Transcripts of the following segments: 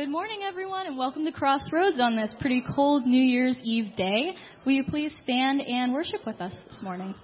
Good morning, everyone, and welcome to Crossroads on this pretty cold New Year's Eve day. Will you please stand and worship with us this morning?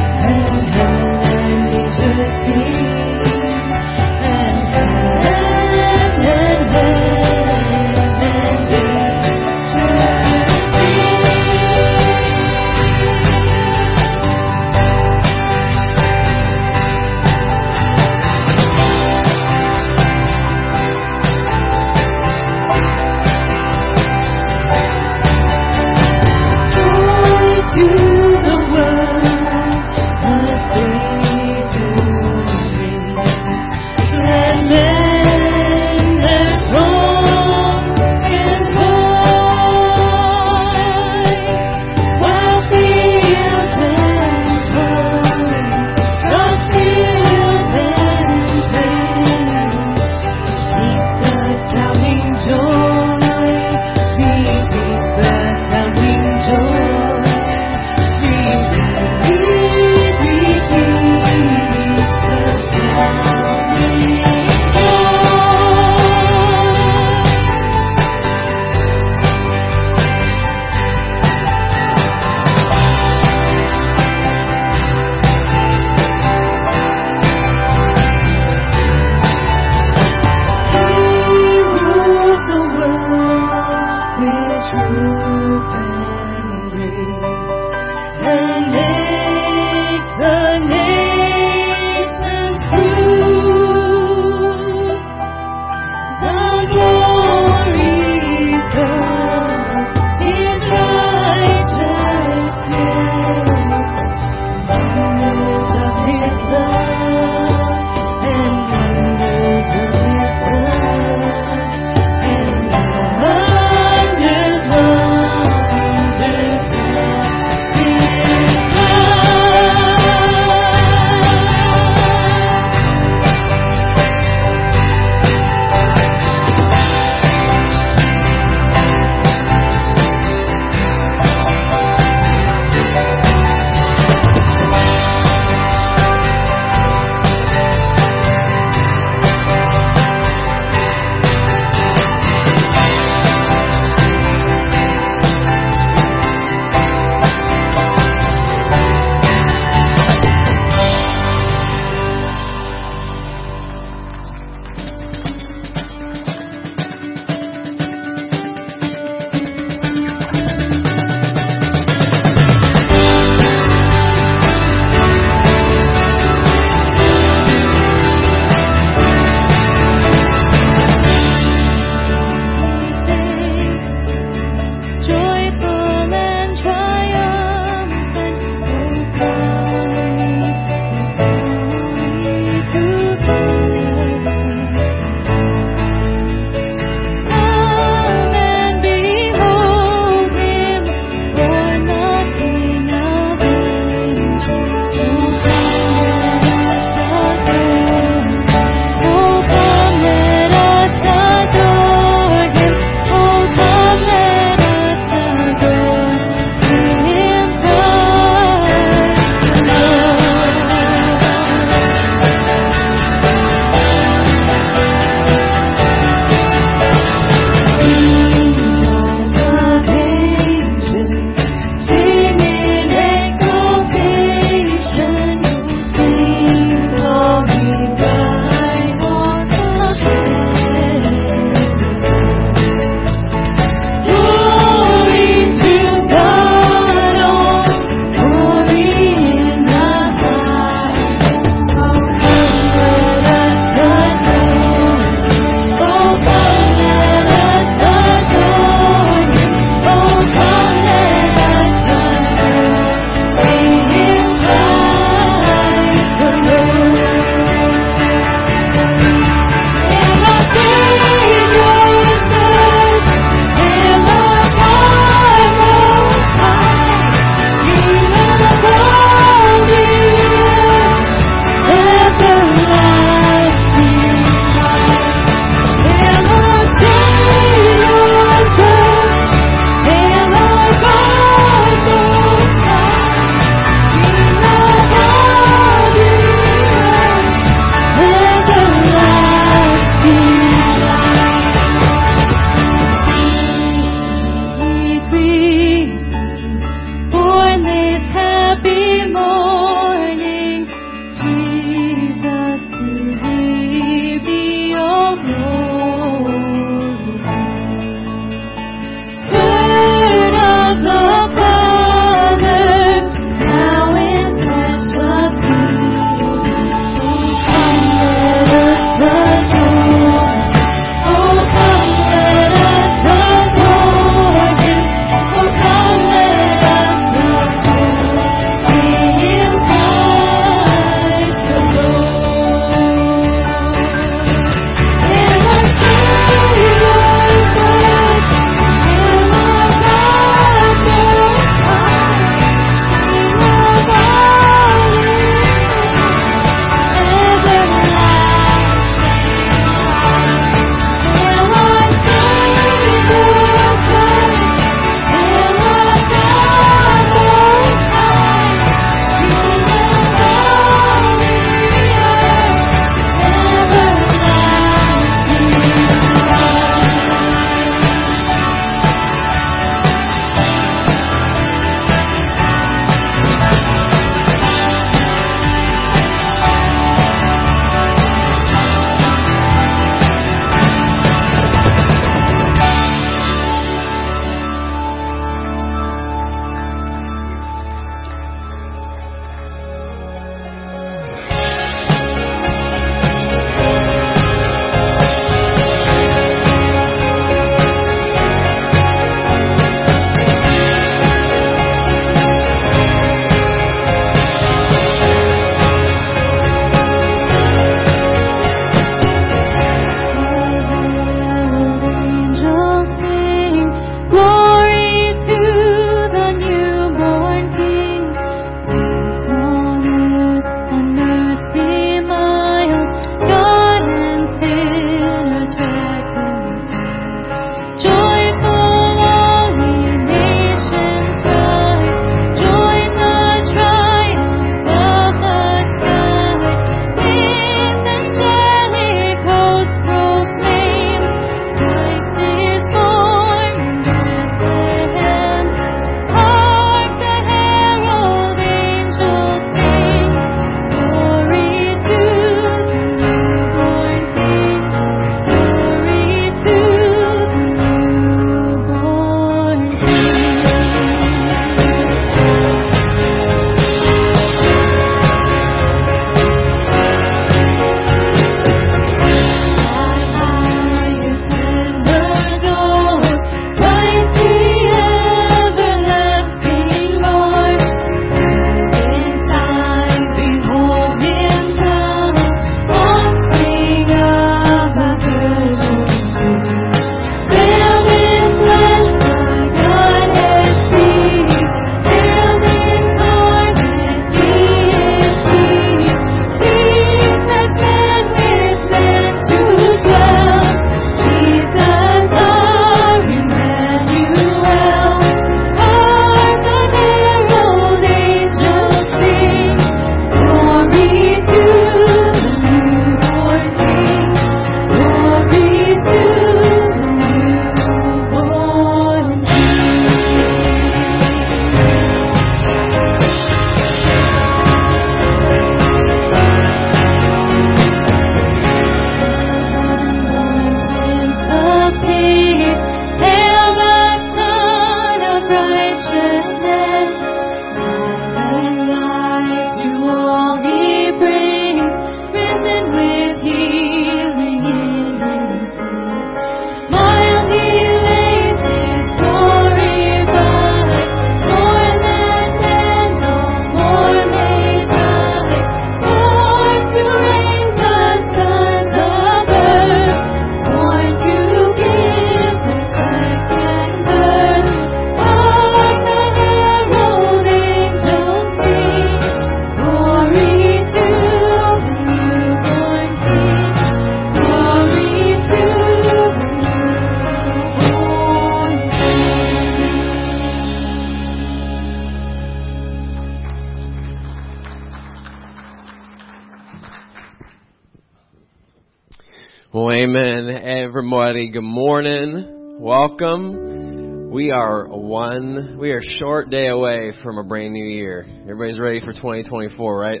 Welcome. We are one, we are a short day away from a brand new year. Everybody's ready for 2024, right?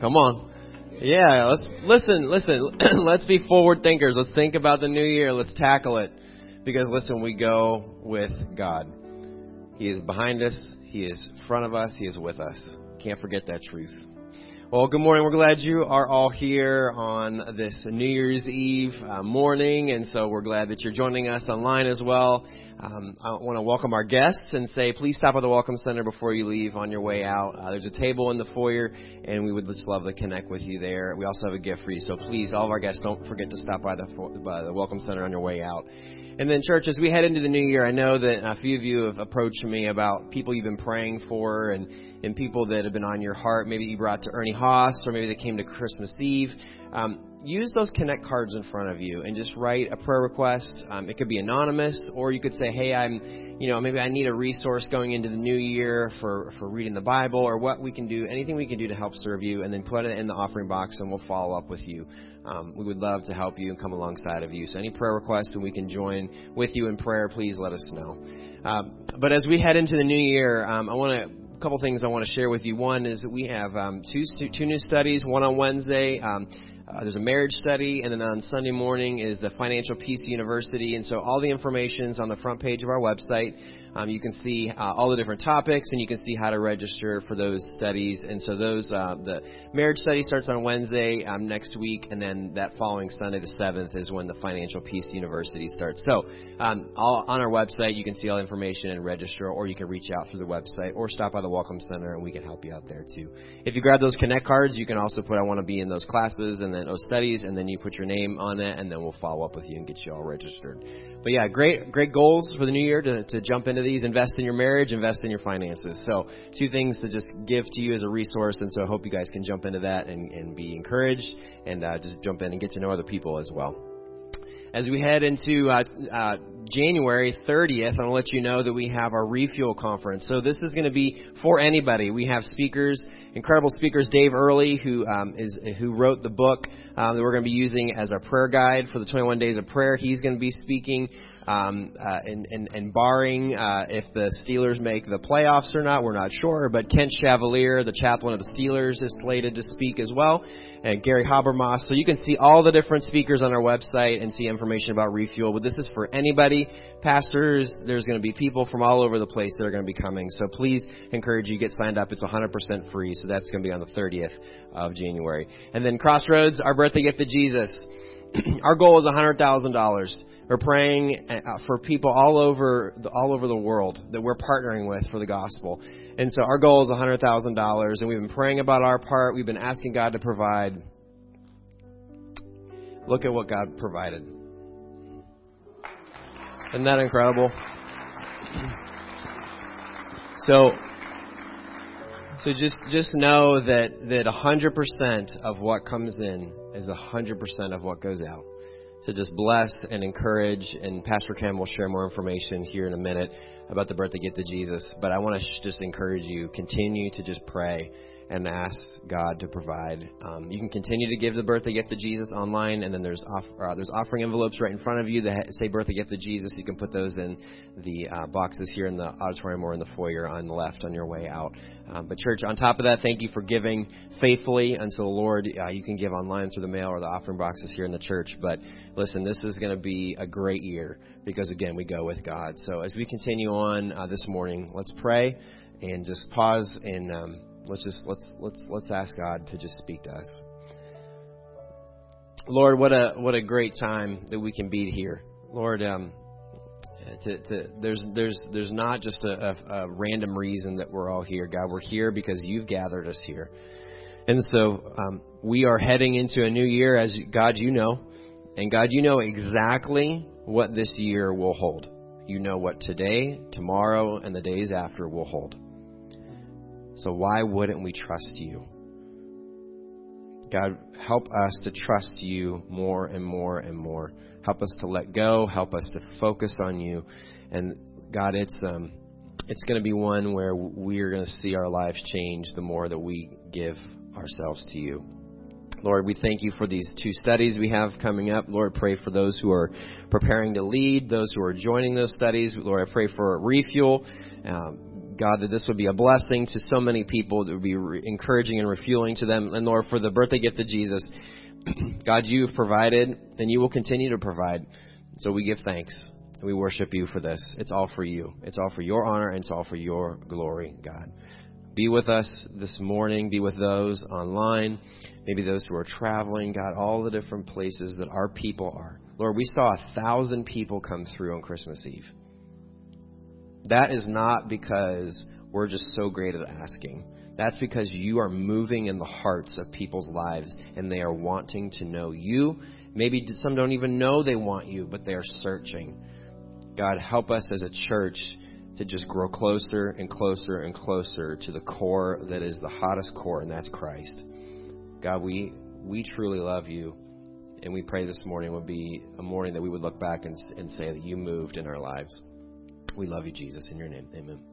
Come on. Yeah, let's listen, listen. let's be forward thinkers. Let's think about the new year. Let's tackle it. Because listen, we go with God. He is behind us. He is front of us. He is with us. Can't forget that truth. Well, good morning. We're glad you are all here on this New Year's Eve uh, morning, and so we're glad that you're joining us online as well. Um, I want to welcome our guests and say, please stop at the Welcome Center before you leave on your way out. Uh, there's a table in the foyer, and we would just love to connect with you there. We also have a gift for you, so please, all of our guests, don't forget to stop by the by the Welcome Center on your way out. And then, church, as we head into the new year, I know that a few of you have approached me about people you've been praying for and and people that have been on your heart. Maybe you brought to Ernie Haas, or maybe they came to Christmas Eve. Um, use those connect cards in front of you and just write a prayer request. Um, it could be anonymous, or you could say, "Hey, I'm, you know, maybe I need a resource going into the new year for for reading the Bible, or what we can do, anything we can do to help serve you." And then put it in the offering box, and we'll follow up with you. Um, we would love to help you and come alongside of you. So any prayer requests and we can join with you in prayer, please let us know. Um, but as we head into the new year, um, I want to couple things I want to share with you. One is that we have um, two two new studies. One on Wednesday. Um, uh, there's a marriage study, and then on Sunday morning is the Financial Peace University. And so all the information is on the front page of our website. Um, you can see uh, all the different topics, and you can see how to register for those studies. And so those uh, the marriage study starts on Wednesday um, next week, and then that following Sunday, the seventh, is when the Financial Peace University starts. So um, all, on our website, you can see all the information and register, or you can reach out through the website, or stop by the Welcome Center, and we can help you out there too. If you grab those Connect cards, you can also put I want to be in those classes and then those studies, and then you put your name on it, and then we'll follow up with you and get you all registered. But yeah, great great goals for the new year to, to jump into into these. Invest in your marriage, invest in your finances. So, two things to just give to you as a resource. And so, I hope you guys can jump into that and, and be encouraged and uh, just jump in and get to know other people as well. As we head into uh, uh, January 30th, I want to let you know that we have our Refuel Conference. So this is going to be for anybody. We have speakers, incredible speakers. Dave Earley, who um, is who wrote the book um, that we're going to be using as our prayer guide for the 21 days of prayer. He's going to be speaking. Um, uh, and, and, and barring uh, if the Steelers make the playoffs or not, we're not sure. But Kent Chevalier, the chaplain of the Steelers, is slated to speak as well, and Gary Habermas. So you can see all the different speakers on our website and see information about Refuel. But this is for anybody, pastors. There's going to be people from all over the place that are going to be coming. So please encourage you get signed up. It's 100% free. So that's going to be on the 30th of January. And then Crossroads, our birthday gift to Jesus. our goal is $100,000. We're praying uh, for people all over the, all over the world that we're partnering with for the gospel. And so our goal is $100,000 and we've been praying about our part. We've been asking God to provide. Look at what God provided. Isn't that incredible? So so just just know that that 100% of what comes in is 100% of what goes out to just bless and encourage. And Pastor Cam will share more information here in a minute about the birthday gift to Jesus. But I want to sh- just encourage you continue to just pray and ask God to provide. Um, you can continue to give the birthday gift to Jesus online, and then there's off, uh, there's offering envelopes right in front of you that say birthday gift to Jesus. You can put those in the uh, boxes here in the auditorium or in the foyer on the left on your way out. Um, but church, on top of that, thank you for giving faithfully unto the Lord. Uh, you can give online through the mail or the offering boxes here in the church. But listen, this is going to be a great year because again, we go with God. So as we continue on uh, this morning, let's pray and just pause and. Um, Let's just let's let's let's ask God to just speak to us. Lord, what a what a great time that we can be here. Lord, um, to, to, there's there's there's not just a, a, a random reason that we're all here. God, we're here because you've gathered us here, and so um, we are heading into a new year. As God, you know, and God, you know exactly what this year will hold. You know what today, tomorrow, and the days after will hold. So why wouldn't we trust you? God, help us to trust you more and more and more. Help us to let go. Help us to focus on you. And God, it's um, it's going to be one where we are going to see our lives change the more that we give ourselves to you. Lord, we thank you for these two studies we have coming up. Lord, pray for those who are preparing to lead, those who are joining those studies. Lord, I pray for refuel. Um, God, that this would be a blessing to so many people. That would be re- encouraging and refueling to them. And Lord, for the birthday gift of Jesus, God, you've provided and you will continue to provide. So we give thanks and we worship you for this. It's all for you. It's all for your honor and it's all for your glory, God. Be with us this morning. Be with those online, maybe those who are traveling. God, all the different places that our people are. Lord, we saw a thousand people come through on Christmas Eve. That is not because we're just so great at asking. That's because you are moving in the hearts of people's lives and they are wanting to know you. Maybe some don't even know they want you, but they are searching. God, help us as a church to just grow closer and closer and closer to the core that is the hottest core, and that's Christ. God, we we truly love you, and we pray this morning would be a morning that we would look back and, and say that you moved in our lives. We love you, Jesus, in your name. Amen.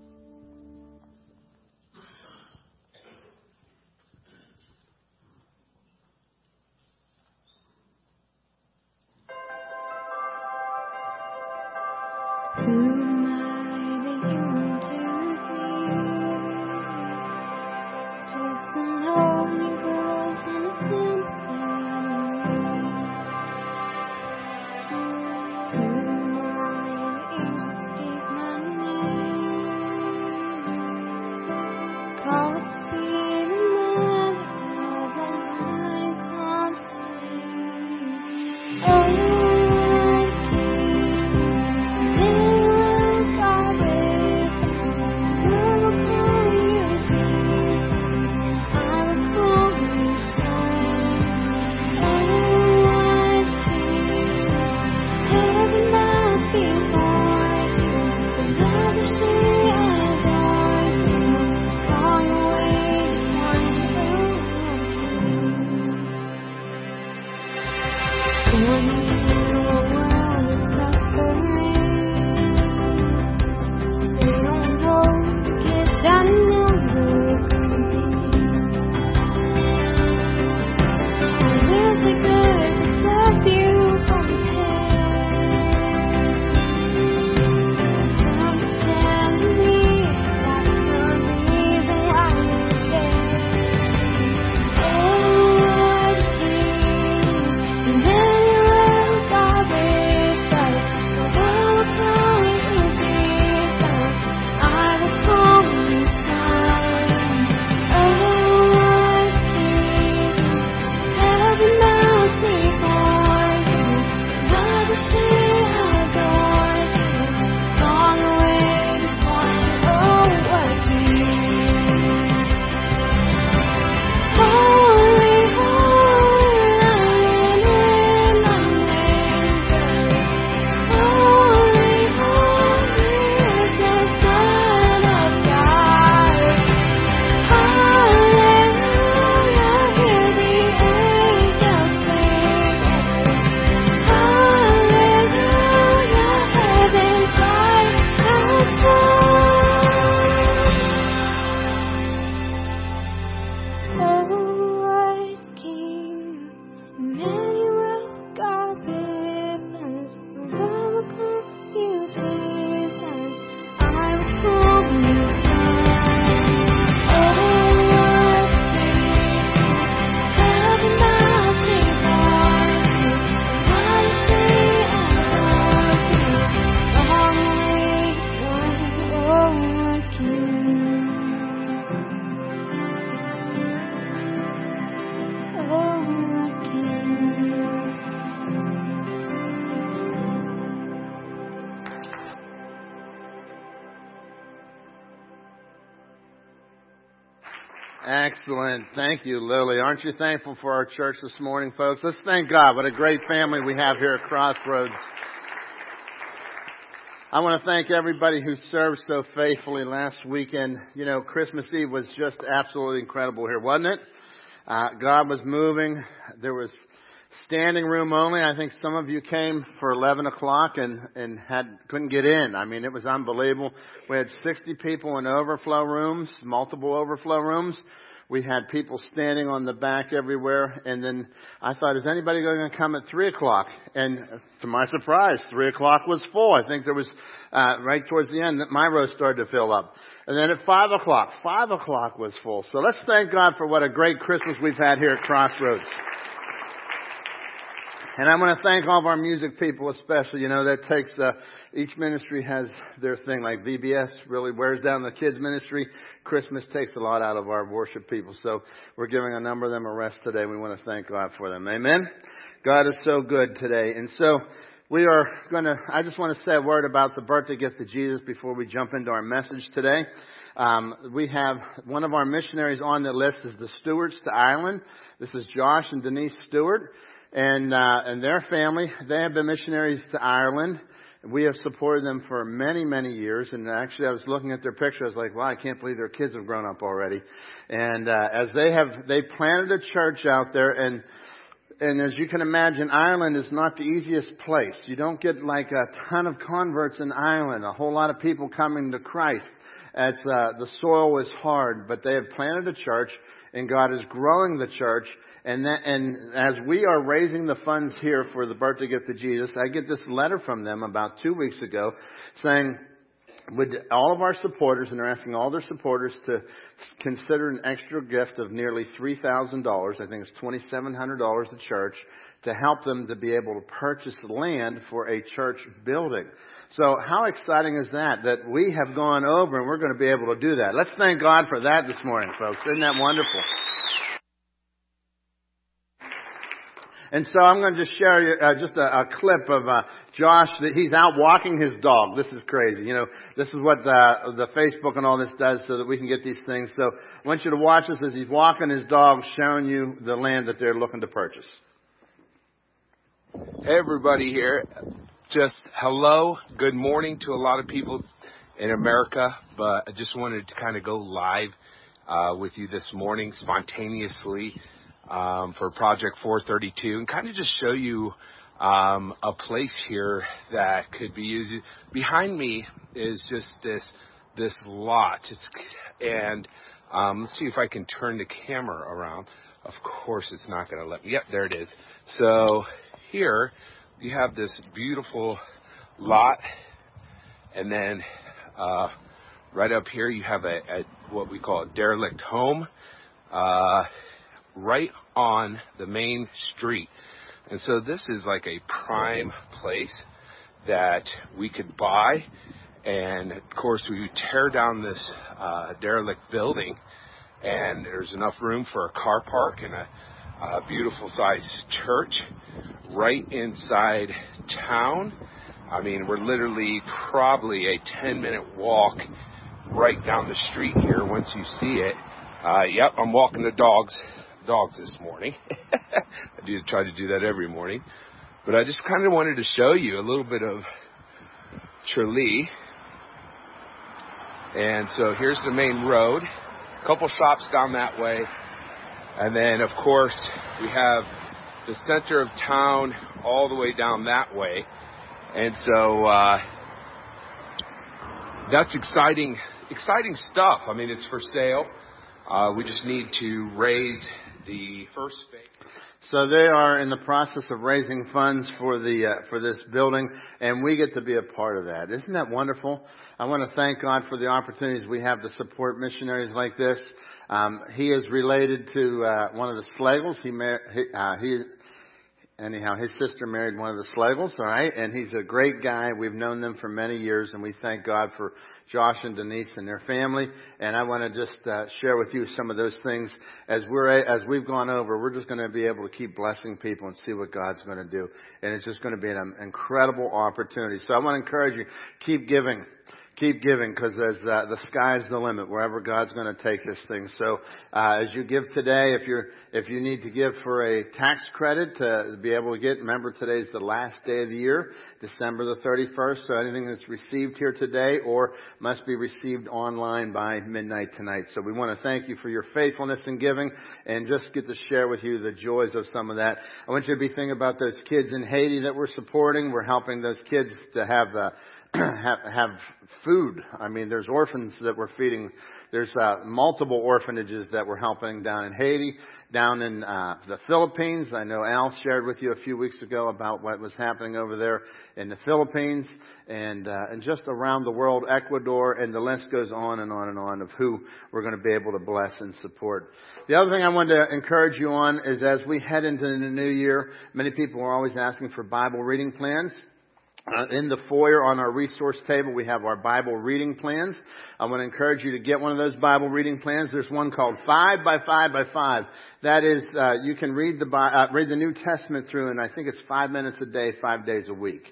Excellent. Thank you, Lily. Aren't you thankful for our church this morning, folks? Let's thank God. What a great family we have here at Crossroads. I want to thank everybody who served so faithfully last weekend. You know, Christmas Eve was just absolutely incredible here, wasn't it? Uh, God was moving. There was standing room only. I think some of you came for 11 o'clock and, and had, couldn't get in. I mean, it was unbelievable. We had 60 people in overflow rooms, multiple overflow rooms. We had people standing on the back everywhere. And then I thought, is anybody going to come at 3 o'clock? And to my surprise, 3 o'clock was full. I think there was, uh, right towards the end that my row started to fill up. And then at 5 o'clock, 5 o'clock was full. So let's thank God for what a great Christmas we've had here at Crossroads. And I want to thank all of our music people especially. You know, that takes, uh, each ministry has their thing. Like VBS really wears down the kids ministry. Christmas takes a lot out of our worship people. So we're giving a number of them a rest today. We want to thank God for them. Amen. God is so good today. And so we are going to, I just want to say a word about the birthday gift of Jesus before we jump into our message today. Um, we have one of our missionaries on the list is the Stewarts to Ireland. This is Josh and Denise Stewart and uh, and their family. They have been missionaries to Ireland. We have supported them for many, many years. And actually, I was looking at their picture. I was like, "Wow, I can't believe their kids have grown up already." And uh, as they have, they planted a church out there, and and as you can imagine, Ireland is not the easiest place. You don't get like a ton of converts in Ireland. A whole lot of people coming to Christ. It's, uh, the soil is hard, but they have planted a church, and God is growing the church. And, that, and as we are raising the funds here for the birthday gift of Jesus, I get this letter from them about two weeks ago saying, would all of our supporters, and they're asking all their supporters to consider an extra gift of nearly $3,000, I think it's $2,700 a church, to help them to be able to purchase land for a church building. So how exciting is that, that we have gone over and we're going to be able to do that. Let's thank God for that this morning, folks. Isn't that wonderful? And so I'm going to just share you, uh, just a, a, clip of uh, Josh that he's out walking his dog. This is crazy. You know, this is what the, the Facebook and all this does so that we can get these things. So I want you to watch this as he's walking his dog, showing you the land that they're looking to purchase. Hey everybody here. Just hello, good morning to a lot of people in America, but I just wanted to kind of go live uh, with you this morning spontaneously um, for Project 432 and kind of just show you um, a place here that could be used. Behind me is just this this lot. It's and um, let's see if I can turn the camera around. Of course, it's not going to let me. Yep, there it is. So here you have this beautiful lot, and then uh, right up here you have a, a, what we call a derelict home. Uh, right on the main street. And so this is like a prime place that we could buy. And of course, we would tear down this uh, derelict building, and there's enough room for a car park and a, a beautiful sized church right inside town. I mean, we're literally probably a 10 minute walk right down the street here once you see it. Uh, yep, I'm walking the dogs dogs this morning. I do try to do that every morning. But I just kind of wanted to show you a little bit of Tralee. And so here's the main road. A couple shops down that way. And then, of course, we have the center of town all the way down that way. And so, uh, that's exciting, exciting stuff. I mean, it's for sale. Uh, we just need to raise the first phase. So they are in the process of raising funds for the uh, for this building, and we get to be a part of that. Isn't that wonderful? I want to thank God for the opportunities we have to support missionaries like this. Um, he is related to uh, one of the Slagles. He, mar- he, uh, he anyhow, his sister married one of the Slagles, all right? And he's a great guy. We've known them for many years, and we thank God for Josh and Denise and their family. And I want to just uh, share with you some of those things as we're as we've gone over. We're just going to be able to keep blessing people and see what God's going to do, and it's just going to be an incredible opportunity. So I want to encourage you, keep giving keep giving because as uh, the sky's the limit wherever God's going to take this thing. So uh, as you give today, if you're if you need to give for a tax credit to be able to get, remember today's the last day of the year, December the 31st. So anything that's received here today or must be received online by midnight tonight. So we want to thank you for your faithfulness in giving and just get to share with you the joys of some of that. I want you to be thinking about those kids in Haiti that we're supporting. We're helping those kids to have uh, have, have food. I mean, there's orphans that we're feeding. There's uh, multiple orphanages that we're helping down in Haiti, down in uh, the Philippines. I know Al shared with you a few weeks ago about what was happening over there in the Philippines, and uh, and just around the world, Ecuador, and the list goes on and on and on of who we're going to be able to bless and support. The other thing I wanted to encourage you on is as we head into the new year, many people are always asking for Bible reading plans. Uh, in the foyer on our resource table, we have our Bible reading plans. I want to encourage you to get one of those Bible reading plans. There's one called Five by Five by Five. That is, uh, you can read the uh, read the New Testament through, and I think it's five minutes a day, five days a week.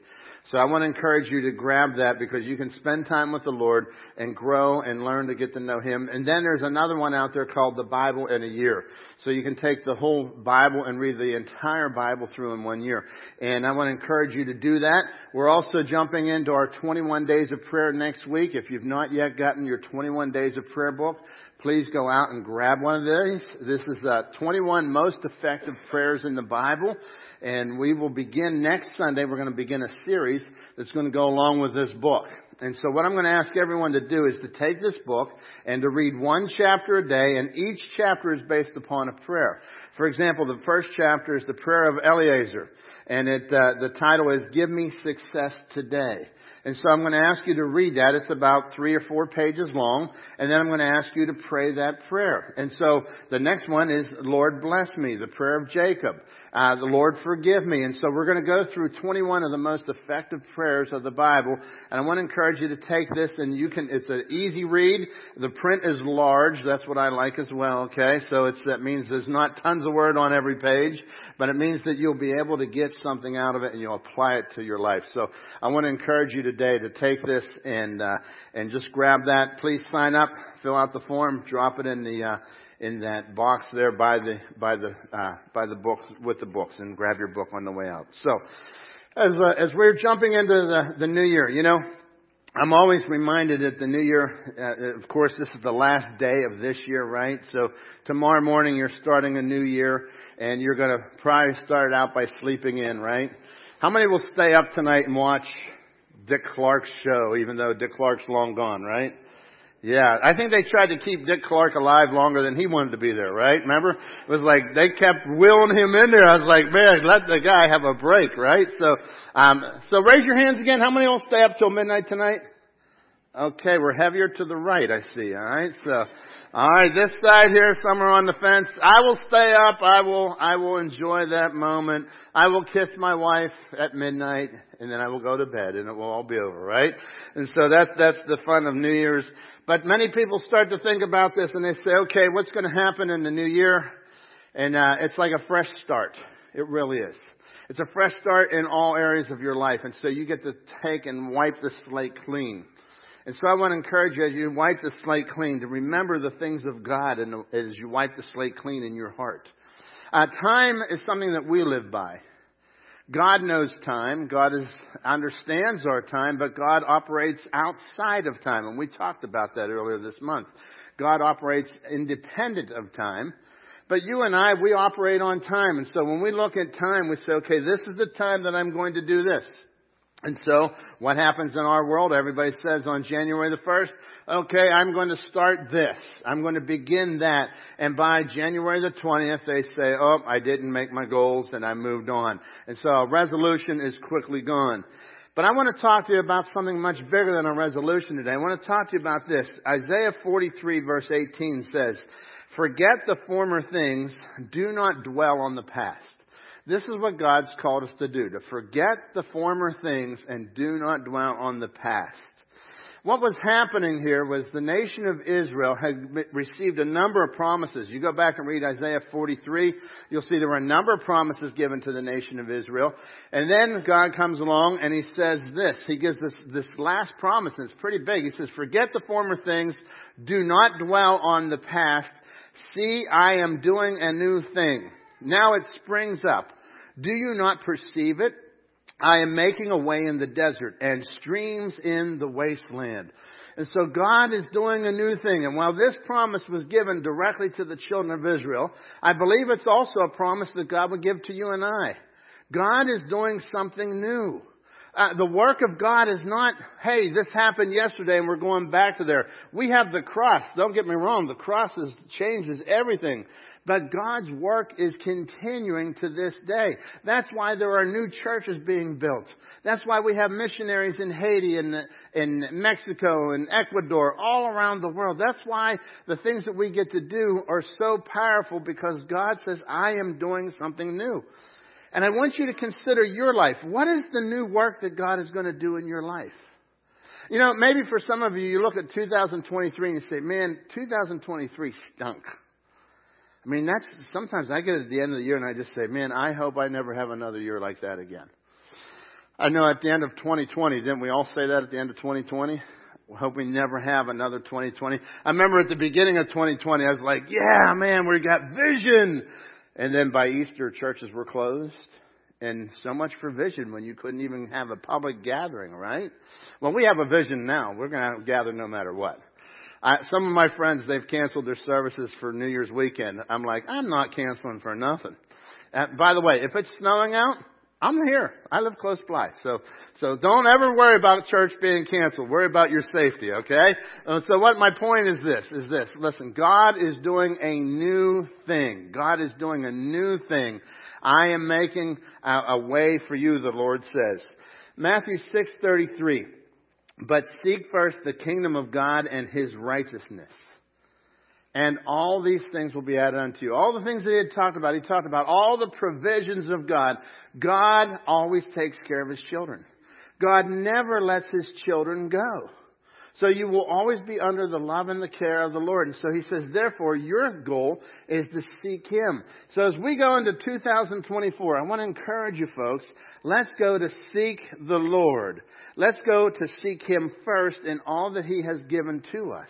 So I want to encourage you to grab that because you can spend time with the Lord and grow and learn to get to know Him. And then there's another one out there called the Bible in a year. So you can take the whole Bible and read the entire Bible through in one year. And I want to encourage you to do that. We're also jumping into our 21 days of prayer next week. If you've not yet gotten your 21 days of prayer book, please go out and grab one of these. This is uh, 21 most effective prayers in the Bible. And we will begin next Sunday. We're going to begin a series that's going to go along with this book. And so what I'm going to ask everyone to do is to take this book and to read one chapter a day, and each chapter is based upon a prayer. For example, the first chapter is the prayer of Eliezer, and it, uh, the title is "Give Me Success Today." And so I'm going to ask you to read that. It's about three or four pages long. And then I'm going to ask you to pray that prayer. And so the next one is, Lord bless me, the prayer of Jacob. Uh, the Lord forgive me. And so we're going to go through 21 of the most effective prayers of the Bible. And I want to encourage you to take this and you can, it's an easy read. The print is large. That's what I like as well. Okay. So it's, that means there's not tons of word on every page, but it means that you'll be able to get something out of it and you'll apply it to your life. So I want to encourage you to today to take this and uh, and just grab that. Please sign up, fill out the form, drop it in the uh, in that box there by the by the uh, by the books with the books, and grab your book on the way out. So, as uh, as we're jumping into the the new year, you know. I'm always reminded that the new year, uh, of course, this is the last day of this year, right? So tomorrow morning you're starting a new year and you're going to probably start out by sleeping in, right? How many will stay up tonight and watch Dick Clark's show, even though Dick Clark's long gone, right? Yeah, I think they tried to keep Dick Clark alive longer than he wanted to be there, right? Remember? It was like they kept willing him in there. I was like, man, let the guy have a break, right? So, um, so raise your hands again. How many will stay up till midnight tonight? Okay, we're heavier to the right, I see. All right, so all right, this side here, somewhere on the fence. I will stay up. I will, I will enjoy that moment. I will kiss my wife at midnight and then I will go to bed and it will all be over, right? And so that's, that's the fun of New Year's. But many people start to think about this and they say, okay, what's going to happen in the new year? And, uh, it's like a fresh start. It really is. It's a fresh start in all areas of your life. And so you get to take and wipe the slate clean. And so I want to encourage you as you wipe the slate clean to remember the things of God and as you wipe the slate clean in your heart. Uh, time is something that we live by. God knows time. God is, understands our time, but God operates outside of time. And we talked about that earlier this month. God operates independent of time. But you and I, we operate on time. And so when we look at time, we say, okay, this is the time that I'm going to do this. And so, what happens in our world? Everybody says on January the 1st, okay, I'm going to start this. I'm going to begin that. And by January the 20th, they say, oh, I didn't make my goals and I moved on. And so a resolution is quickly gone. But I want to talk to you about something much bigger than a resolution today. I want to talk to you about this. Isaiah 43 verse 18 says, forget the former things, do not dwell on the past. This is what God's called us to do, to forget the former things and do not dwell on the past. what was happening here was the nation of Israel had received a number of promises. You go back and read Isaiah 43, you'll see there were a number of promises given to the nation of Israel. And then God comes along and he says this. He gives this, this last promise, and it's pretty big. He says, forget the former things, do not dwell on the past. See, I am doing a new thing. Now it springs up. Do you not perceive it? I am making a way in the desert and streams in the wasteland. And so God is doing a new thing. And while this promise was given directly to the children of Israel, I believe it's also a promise that God would give to you and I. God is doing something new. Uh, the work of God is not, hey, this happened yesterday and we're going back to there. We have the cross. Don't get me wrong. The cross is, changes everything. But God's work is continuing to this day. That's why there are new churches being built. That's why we have missionaries in Haiti and in Mexico and Ecuador, all around the world. That's why the things that we get to do are so powerful because God says, I am doing something new. And I want you to consider your life. What is the new work that God is going to do in your life? You know, maybe for some of you, you look at 2023 and you say, man, 2023 stunk. I mean, that's, sometimes I get at the end of the year and I just say, man, I hope I never have another year like that again. I know at the end of 2020, didn't we all say that at the end of 2020? We hope we never have another 2020. I remember at the beginning of 2020, I was like, yeah, man, we got vision. And then by Easter, churches were closed. And so much for vision when you couldn't even have a public gathering, right? Well, we have a vision now. We're going to gather no matter what. I, some of my friends, they've canceled their services for New Year's weekend. I'm like, I'm not canceling for nothing. Uh, by the way, if it's snowing out, I'm here. I live close by. So, so don't ever worry about church being canceled. Worry about your safety, okay? Uh, so what my point is this, is this. Listen, God is doing a new thing. God is doing a new thing. I am making a, a way for you, the Lord says. Matthew 6:33. But seek first the kingdom of God and his righteousness and all these things will be added unto you. All the things that he had talked about, he talked about all the provisions of God. God always takes care of his children. God never lets his children go. So you will always be under the love and the care of the Lord. And so he says, therefore, your goal is to seek him. So as we go into 2024, I want to encourage you folks, let's go to seek the Lord. Let's go to seek him first in all that he has given to us.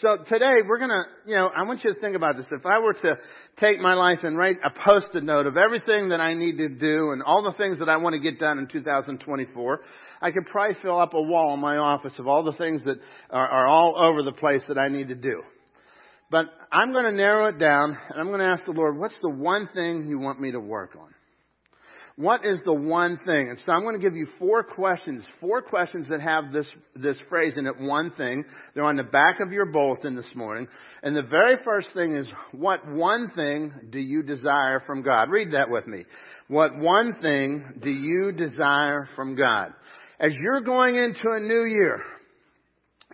So today we're gonna, you know, I want you to think about this. If I were to take my life and write a post-it note of everything that I need to do and all the things that I want to get done in 2024, I could probably fill up a wall in my office of all the things that are, are all over the place that I need to do. But I'm to narrow it down and I'm to ask the Lord, what's the one thing you want me to work on? What is the one thing? And so I'm going to give you four questions, four questions that have this, this phrase in it, one thing. They're on the back of your bulletin this morning. And the very first thing is, what one thing do you desire from God? Read that with me. What one thing do you desire from God? As you're going into a new year,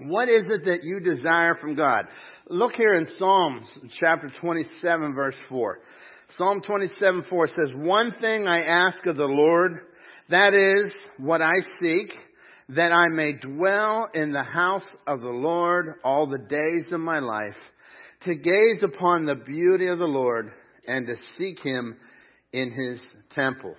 what is it that you desire from God? Look here in Psalms chapter 27 verse 4. Psalm 27 4 says, One thing I ask of the Lord, that is what I seek, that I may dwell in the house of the Lord all the days of my life, to gaze upon the beauty of the Lord and to seek him in his temple.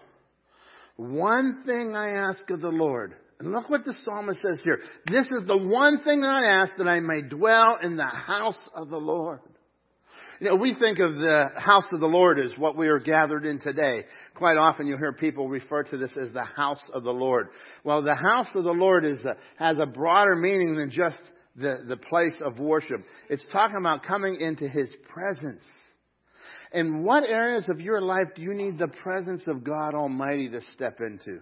One thing I ask of the Lord. And look what the psalmist says here. This is the one thing I ask that I may dwell in the house of the Lord. You know, we think of the house of the Lord as what we are gathered in today. Quite often you'll hear people refer to this as the house of the Lord. Well, the house of the Lord is a, has a broader meaning than just the, the place of worship. It's talking about coming into His presence. In what areas of your life do you need the presence of God Almighty to step into?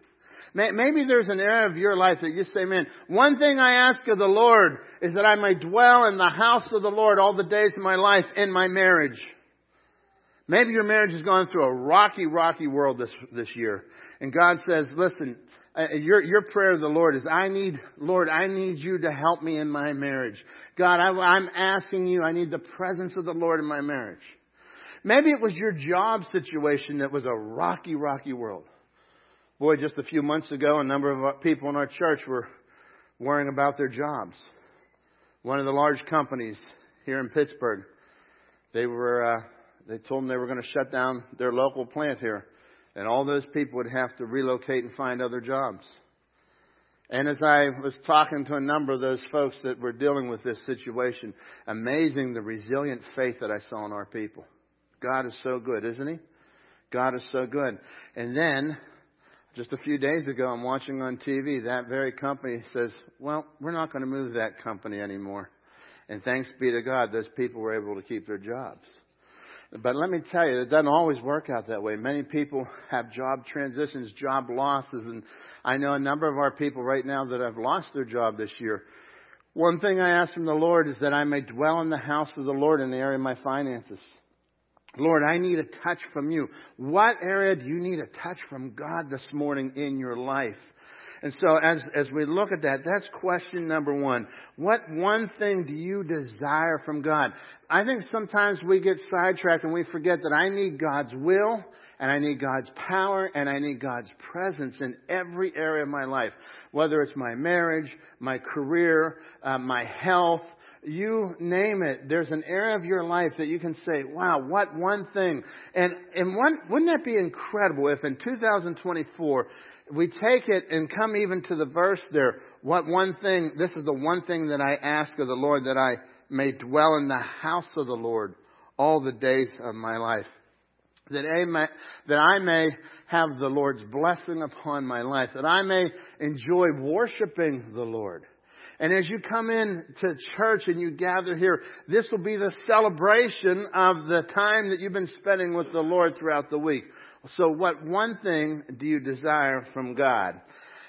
Maybe there's an area of your life that you say, man, one thing I ask of the Lord is that I may dwell in the house of the Lord all the days of my life in my marriage. Maybe your marriage has gone through a rocky, rocky world this, this year. And God says, listen, uh, your, your prayer to the Lord is, I need, Lord, I need you to help me in my marriage. God, I, I'm asking you, I need the presence of the Lord in my marriage. Maybe it was your job situation that was a rocky, rocky world. Boy, just a few months ago, a number of people in our church were worrying about their jobs. One of the large companies here in Pittsburgh, they were, uh, they told them they were going to shut down their local plant here, and all those people would have to relocate and find other jobs. And as I was talking to a number of those folks that were dealing with this situation, amazing the resilient faith that I saw in our people. God is so good, isn't He? God is so good. And then, just a few days ago, I'm watching on TV, that very company says, well, we're not going to move that company anymore. And thanks be to God, those people were able to keep their jobs. But let me tell you, it doesn't always work out that way. Many people have job transitions, job losses, and I know a number of our people right now that have lost their job this year. One thing I ask from the Lord is that I may dwell in the house of the Lord in the area of my finances. Lord, I need a touch from you. What area do you need a touch from God this morning in your life? And so as, as we look at that, that's question number one. What one thing do you desire from God? I think sometimes we get sidetracked and we forget that I need God's will and I need God's power and I need God's presence in every area of my life. Whether it's my marriage, my career, uh, my health, you name it. There's an area of your life that you can say, wow, what one thing. And, and one, wouldn't that be incredible if in 2024 we take it and come even to the verse there, what one thing, this is the one thing that I ask of the Lord that I may dwell in the house of the Lord all the days of my life. That I, may, that I may have the Lord's blessing upon my life. That I may enjoy worshiping the Lord. And as you come in to church and you gather here, this will be the celebration of the time that you've been spending with the Lord throughout the week. So what one thing do you desire from God?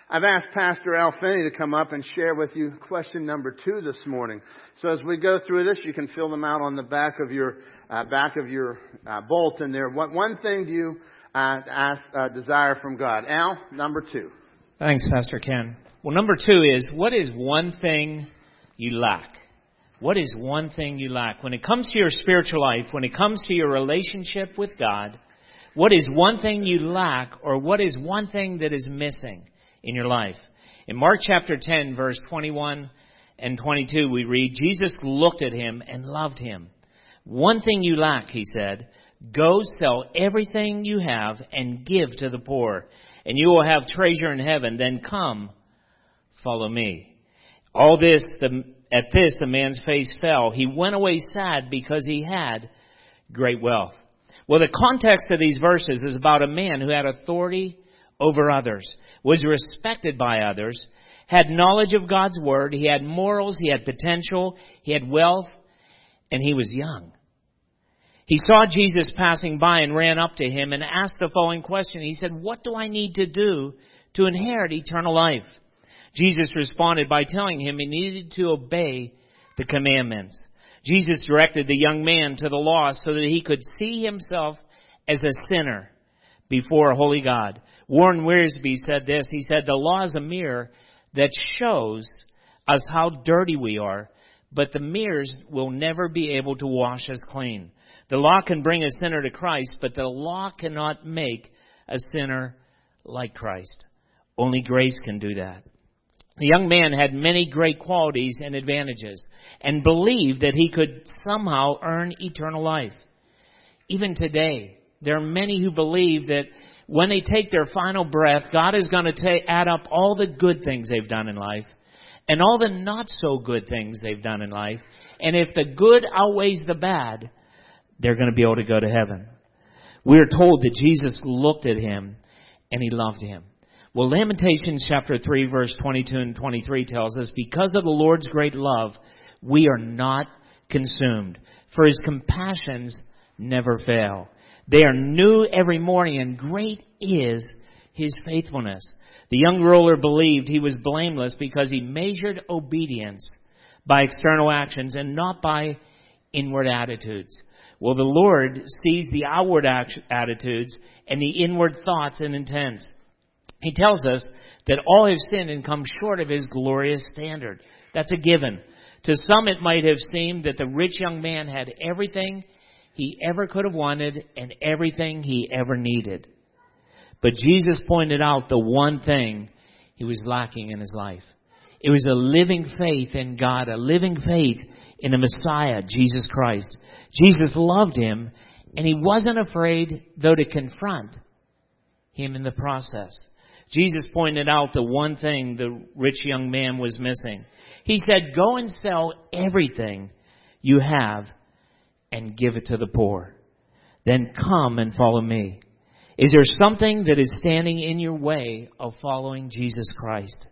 I've asked Pastor Al Finney to come up and share with you question number two this morning. So as we go through this, you can fill them out on the back of your uh, back of your uh, bulletin there. What one thing do you uh, ask uh, desire from God? Al, number two. Thanks, Pastor Ken. Well, number two is what is one thing you lack? What is one thing you lack? When it comes to your spiritual life, when it comes to your relationship with God, what is one thing you lack or what is one thing that is missing in your life? In Mark chapter 10 verse 21 and 22 we read, Jesus looked at him and loved him. One thing you lack, he said, go sell everything you have and give to the poor and you will have treasure in heaven. Then come, follow me. All this, the, at this, the man's face fell. He went away sad because he had great wealth. Well, the context of these verses is about a man who had authority over others, was respected by others, had knowledge of God's Word, he had morals, he had potential, he had wealth, and he was young. He saw Jesus passing by and ran up to him and asked the following question. He said, What do I need to do to inherit eternal life? Jesus responded by telling him he needed to obey the commandments. Jesus directed the young man to the law so that he could see himself as a sinner before a holy God. Warren Wiersbe said this. He said, The law is a mirror that shows us how dirty we are, but the mirrors will never be able to wash us clean. The law can bring a sinner to Christ, but the law cannot make a sinner like Christ. Only grace can do that. The young man had many great qualities and advantages and believed that he could somehow earn eternal life. Even today, there are many who believe that when they take their final breath, God is going to add up all the good things they've done in life and all the not so good things they've done in life. And if the good outweighs the bad, they're going to be able to go to heaven. We are told that Jesus looked at him and he loved him. Well, Lamentations chapter 3 verse 22 and 23 tells us, because of the Lord's great love, we are not consumed, for his compassions never fail. They are new every morning and great is his faithfulness. The young ruler believed he was blameless because he measured obedience by external actions and not by inward attitudes. Well, the Lord sees the outward attitudes and the inward thoughts and intents. He tells us that all have sinned and come short of his glorious standard. That's a given. To some it might have seemed that the rich young man had everything he ever could have wanted and everything he ever needed. But Jesus pointed out the one thing he was lacking in his life. It was a living faith in God, a living faith in the Messiah, Jesus Christ. Jesus loved him, and he wasn't afraid, though, to confront him in the process. Jesus pointed out the one thing the rich young man was missing. He said, Go and sell everything you have and give it to the poor. Then come and follow me. Is there something that is standing in your way of following Jesus Christ?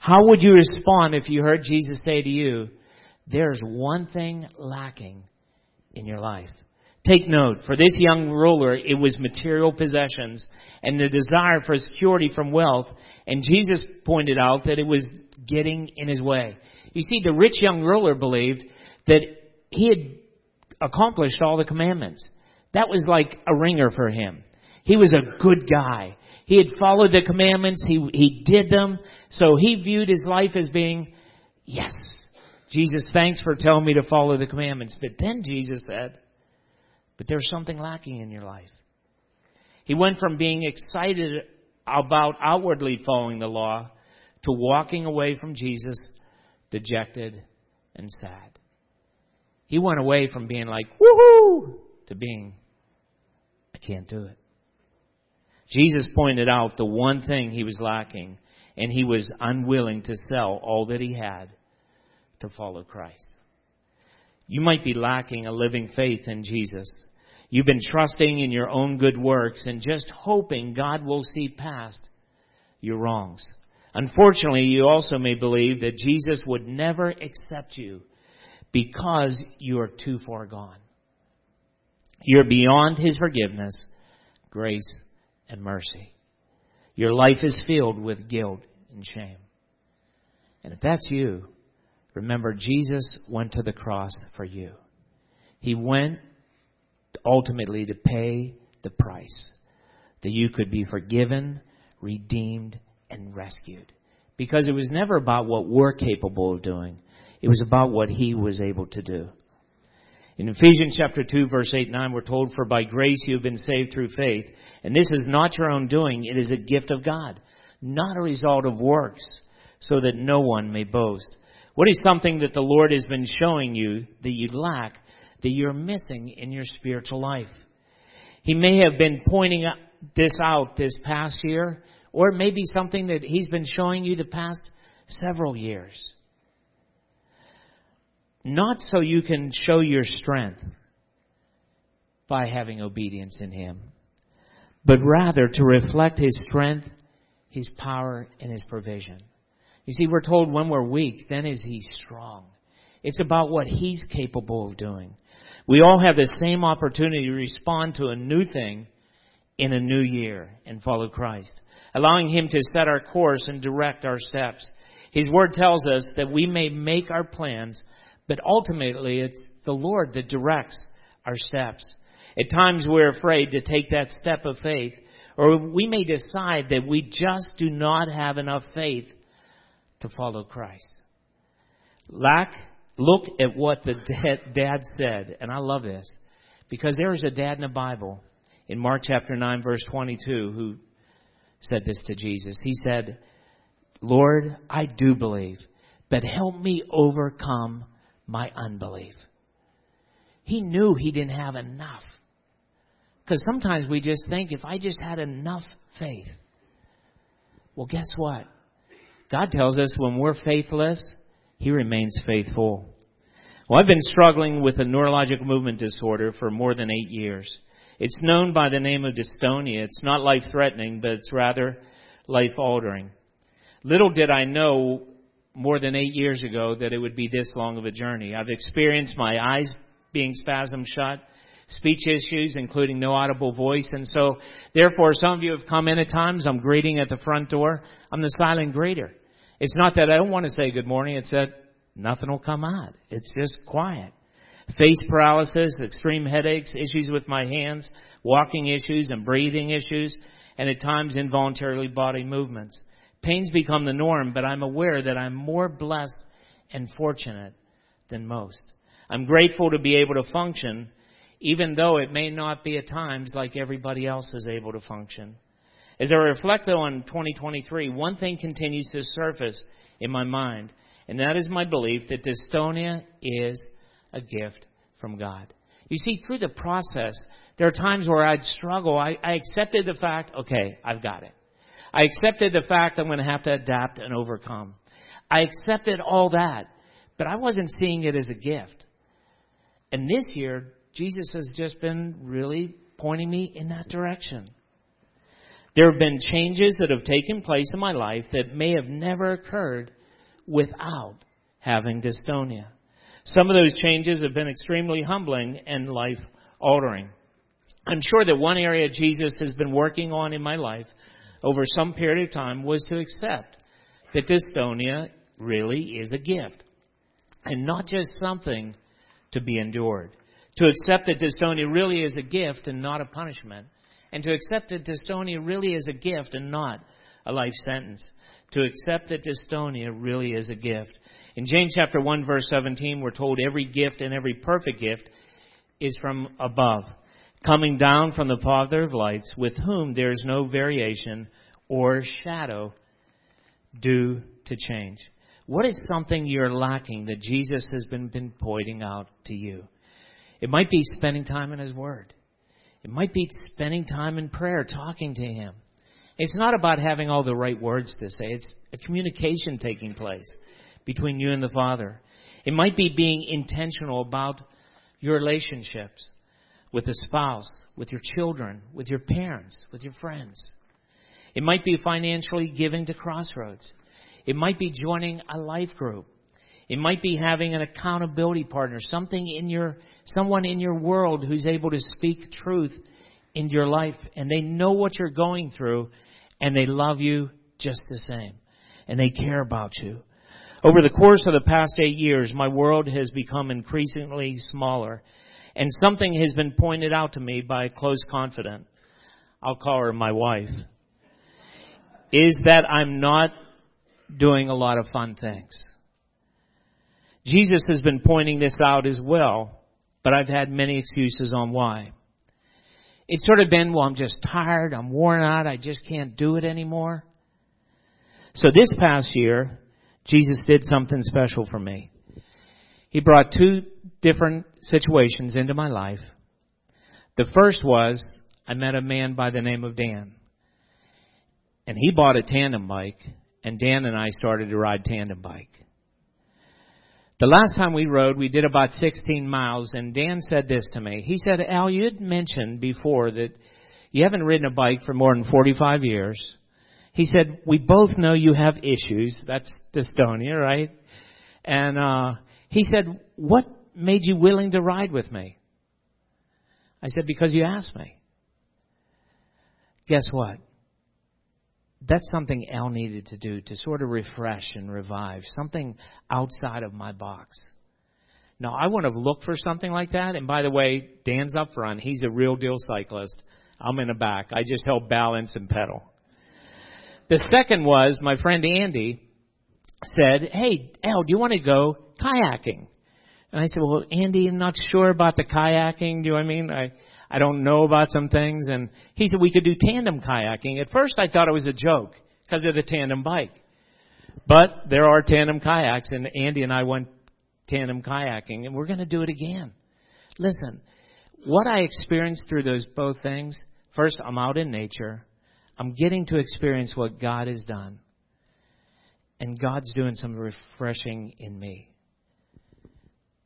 How would you respond if you heard Jesus say to you, There's one thing lacking in your life? Take note, for this young ruler, it was material possessions and the desire for security from wealth, and Jesus pointed out that it was getting in his way. You see, the rich young ruler believed that he had accomplished all the commandments. That was like a ringer for him. He was a good guy. He had followed the commandments. He, he did them. So he viewed his life as being, yes, Jesus, thanks for telling me to follow the commandments. But then Jesus said, but there's something lacking in your life. He went from being excited about outwardly following the law to walking away from Jesus dejected and sad. He went away from being like, woohoo, to being, I can't do it. Jesus pointed out the one thing he was lacking, and he was unwilling to sell all that he had to follow Christ. You might be lacking a living faith in Jesus. You've been trusting in your own good works and just hoping God will see past your wrongs. Unfortunately, you also may believe that Jesus would never accept you because you are too far gone. You're beyond His forgiveness, grace, and mercy. Your life is filled with guilt and shame. And if that's you, remember Jesus went to the cross for you. He went ultimately to pay the price that you could be forgiven, redeemed, and rescued. Because it was never about what we're capable of doing. It was about what He was able to do. In Ephesians chapter 2 verse 8 and 9 we're told, For by grace you have been saved through faith, and this is not your own doing, it is a gift of God, not a result of works, so that no one may boast. What is something that the Lord has been showing you that you lack, that you're missing in your spiritual life? He may have been pointing this out this past year, or it may be something that He's been showing you the past several years not so you can show your strength by having obedience in Him, but rather to reflect His strength, His power, and His provision. You see, we're told when we're weak, then is He strong. It's about what He's capable of doing. We all have the same opportunity to respond to a new thing in a new year and follow Christ, allowing Him to set our course and direct our steps. His Word tells us that we may make our plans but ultimately, it's the Lord that directs our steps. At times, we're afraid to take that step of faith, or we may decide that we just do not have enough faith to follow Christ. Lack, look at what the dad said, and I love this, because there is a dad in the Bible in Mark chapter 9, verse 22, who said this to Jesus. He said, Lord, I do believe, but help me overcome my unbelief. He knew he didn't have enough. Because sometimes we just think, if I just had enough faith. Well, guess what? God tells us when we're faithless, He remains faithful. Well, I've been struggling with a neurologic movement disorder for more than eight years. It's known by the name of dystonia. It's not life threatening, but it's rather life altering. Little did I know more than eight years ago that it would be this long of a journey. I've experienced my eyes being spasm shut, speech issues, including no audible voice, and so therefore some of you have come in at times. I'm greeting at the front door. I'm the silent greeter. It's not that I don't want to say good morning. It's that nothing will come out. It's just quiet. Face paralysis, extreme headaches, issues with my hands, walking issues and breathing issues, and at times involuntarily body movements. Pains become the norm, but I'm aware that I'm more blessed and fortunate than most. I'm grateful to be able to function, even though it may not be at times like everybody else is able to function. As I reflect on 2023, one thing continues to surface in my mind. And that is my belief that dystonia is a gift from God. You see, through the process, there are times where I'd struggle. I, I accepted the fact, okay, I've got it. I accepted the fact I'm going to have to adapt and overcome. I accepted all that, but I wasn't seeing it as a gift. And this year, Jesus has just been really pointing me in that direction. There have been changes that have taken place in my life that may have never occurred without having dystonia. Some of those changes have been extremely humbling and life altering. I'm sure that one area Jesus has been working on in my life over some period of time was to accept that dystonia really is a gift and not just something to be endured. To accept that dystonia really is a gift and not a punishment. And to accept that dystonia really is a gift and not a life sentence. To accept that dystonia really is a gift. In James chapter 1 verse 17, we're told every gift and every perfect gift is from above, coming down from the Father of lights, with whom there is no variation or shadow due to change. What is something you're lacking that Jesus has been, been pointing out to you? It might be spending time in His Word. It might be spending time in prayer, talking to Him. It's not about having all the right words to say. It's a communication taking place between you and the Father. It might be being intentional about your relationships with a spouse, with your children, with your parents, with your friends. It might be financially giving to Crossroads. It might be joining a life group. It might be having an accountability partner, something in your, someone in your world who's able to speak truth into your life and they know what you're going through and they love you just the same and they care about you. Over the course of the past eight years, my world has become increasingly smaller and something has been pointed out to me by a close confidant. I'll call her my wife. Is that I'm not doing a lot of fun things. Jesus has been pointing this out as well, but I've had many excuses on why. It's sort of been, well, I'm just tired, I'm worn out, I just can't do it anymore. So this past year, Jesus did something special for me. He brought two different situations into my life. The first was, I met a man by the name of Dan. And he bought a tandem bike, and Dan and I started to ride tandem bike. The last time we rode, we did about 16 miles, and Dan said this to me. He said, Al, you had mentioned before that you haven't ridden a bike for more than 45 years. He said, we both know you have issues. That's dystonia, right? And, uh, he said, what made you willing to ride with me? I said, because you asked me. Guess what? that's something Al needed to do to sort of refresh and revive, something outside of my box. Now, I wouldn't have looked for something like that. And by the way, Dan's up front. He's a real deal cyclist. I'm in the back. I just help balance and pedal. The second was my friend Andy said, Hey, Al, do you want to go kayaking? And I said, Well, Andy, I'm not sure about the kayaking. Do you know I mean? I, I don't know about some things. And he said we could do tandem kayaking. At first I thought it was a joke because of the tandem bike. But there are tandem kayaks and Andy and I went tandem kayaking and we're going to do it again. Listen, what I experienced through those both things, first I'm out in nature. I'm getting to experience what God has done. And God's doing some refreshing in me.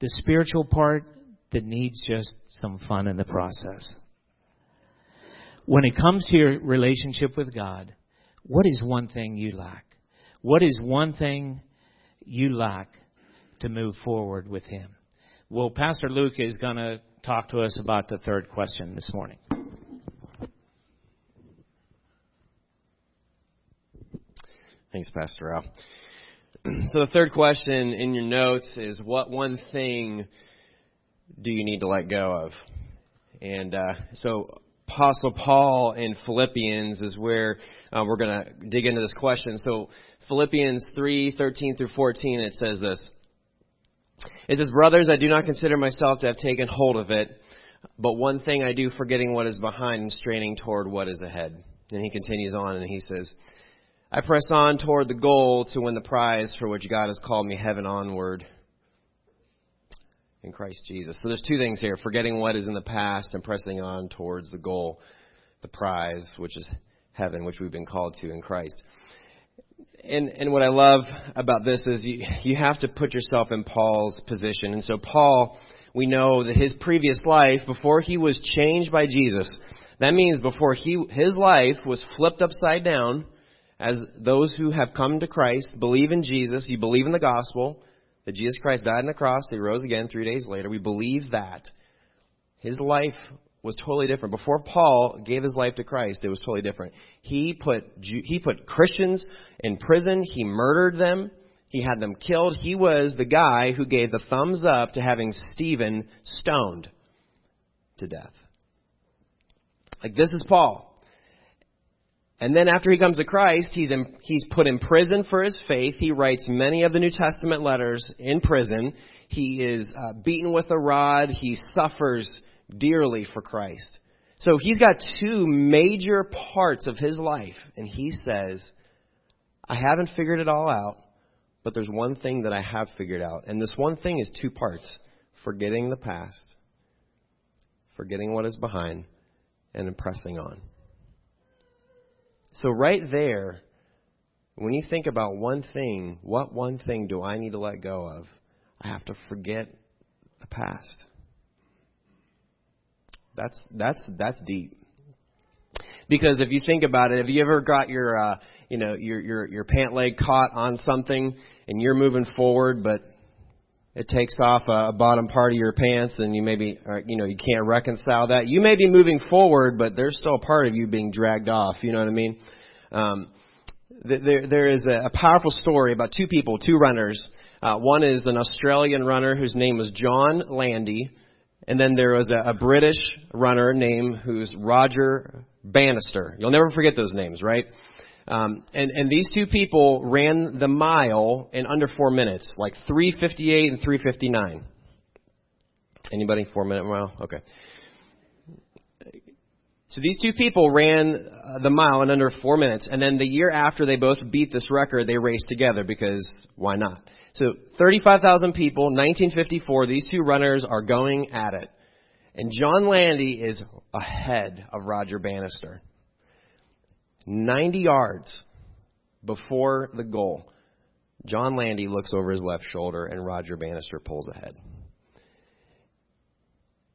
The spiritual part that needs just some fun in the process. When it comes to your relationship with God, what is one thing you lack? What is one thing you lack to move forward with Him? Well, Pastor Luke is going to talk to us about the third question this morning. Thanks, Pastor Al. So the third question in your notes is what one thing do you need to let go of? And uh, so Apostle Paul in Philippians is where uh, we're going to dig into this question. So Philippians 3, 13 through 14, it says this. It says, Brothers, I do not consider myself to have taken hold of it, but one thing I do, forgetting what is behind and straining toward what is ahead. And he continues on and he says, I press on toward the goal to win the prize for which God has called me heaven onward in Christ Jesus. So there's two things here forgetting what is in the past and pressing on towards the goal, the prize, which is heaven, which we've been called to in Christ. And, and what I love about this is you, you have to put yourself in Paul's position. And so Paul, we know that his previous life, before he was changed by Jesus, that means before he, his life was flipped upside down, as those who have come to Christ, believe in Jesus, you believe in the gospel, that Jesus Christ died on the cross, he rose again three days later. We believe that. His life was totally different. Before Paul gave his life to Christ, it was totally different. He put he put Christians in prison. He murdered them. He had them killed. He was the guy who gave the thumbs up to having Stephen stoned to death. Like this is Paul. And then after he comes to Christ, he's, in, he's put in prison for his faith. He writes many of the New Testament letters in prison. He is uh, beaten with a rod. He suffers dearly for Christ. So he's got two major parts of his life. And he says, I haven't figured it all out, but there's one thing that I have figured out. And this one thing is two parts forgetting the past, forgetting what is behind, and pressing on. So, right there, when you think about one thing, what one thing do I need to let go of? I have to forget the past. That's that's that's deep. Because if you think about it, have you ever got your uh, you know your your your pant leg caught on something and you're moving forward, but it takes off a, a bottom part of your pants and you maybe or, you know you can't reconcile that. You may be moving forward, but there's still a part of you being dragged off. You know what I mean? Um, there, there is a, a powerful story about two people, two runners. Uh, one is an Australian runner whose name was John Landy, and then there was a, a British runner named who's Roger Bannister. You'll never forget those names, right? Um, and, and these two people ran the mile in under four minutes, like 358 and 359. Anybody four minute mile? Okay. So these two people ran uh, the mile in under four minutes, and then the year after they both beat this record, they raced together because why not? So 35,000 people, 1954, these two runners are going at it. And John Landy is ahead of Roger Bannister. 90 yards before the goal, John Landy looks over his left shoulder and Roger Bannister pulls ahead.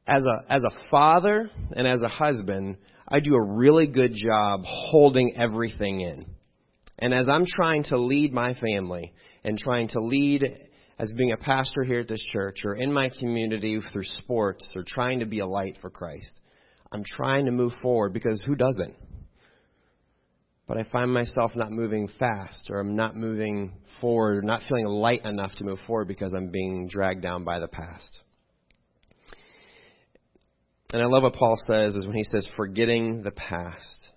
As a, as a father and as a husband, I do a really good job holding everything in. And as I'm trying to lead my family and trying to lead as being a pastor here at this church or in my community through sports or trying to be a light for Christ, I'm trying to move forward because who doesn't? But I find myself not moving fast or I'm not moving forward or not feeling light enough to move forward because I'm being dragged down by the past. And I love what Paul says is when he says, forgetting the past,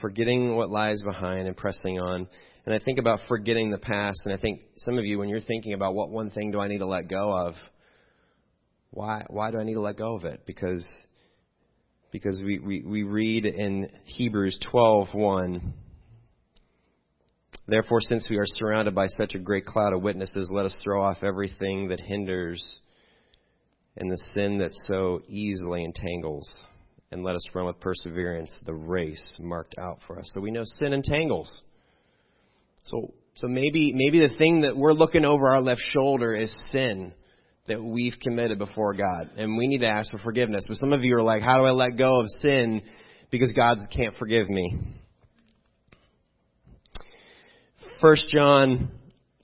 forgetting what lies behind and pressing on. And I think about forgetting the past, and I think some of you, when you're thinking about what one thing do I need to let go of, why why do I need to let go of it? Because because we, we, we read in Hebrews 12:1. Therefore, since we are surrounded by such a great cloud of witnesses, let us throw off everything that hinders and the sin that so easily entangles, and let us run with perseverance the race marked out for us. So we know sin entangles. So, so maybe, maybe the thing that we're looking over our left shoulder is sin that we've committed before God. And we need to ask for forgiveness. But some of you are like, how do I let go of sin because God can't forgive me? First John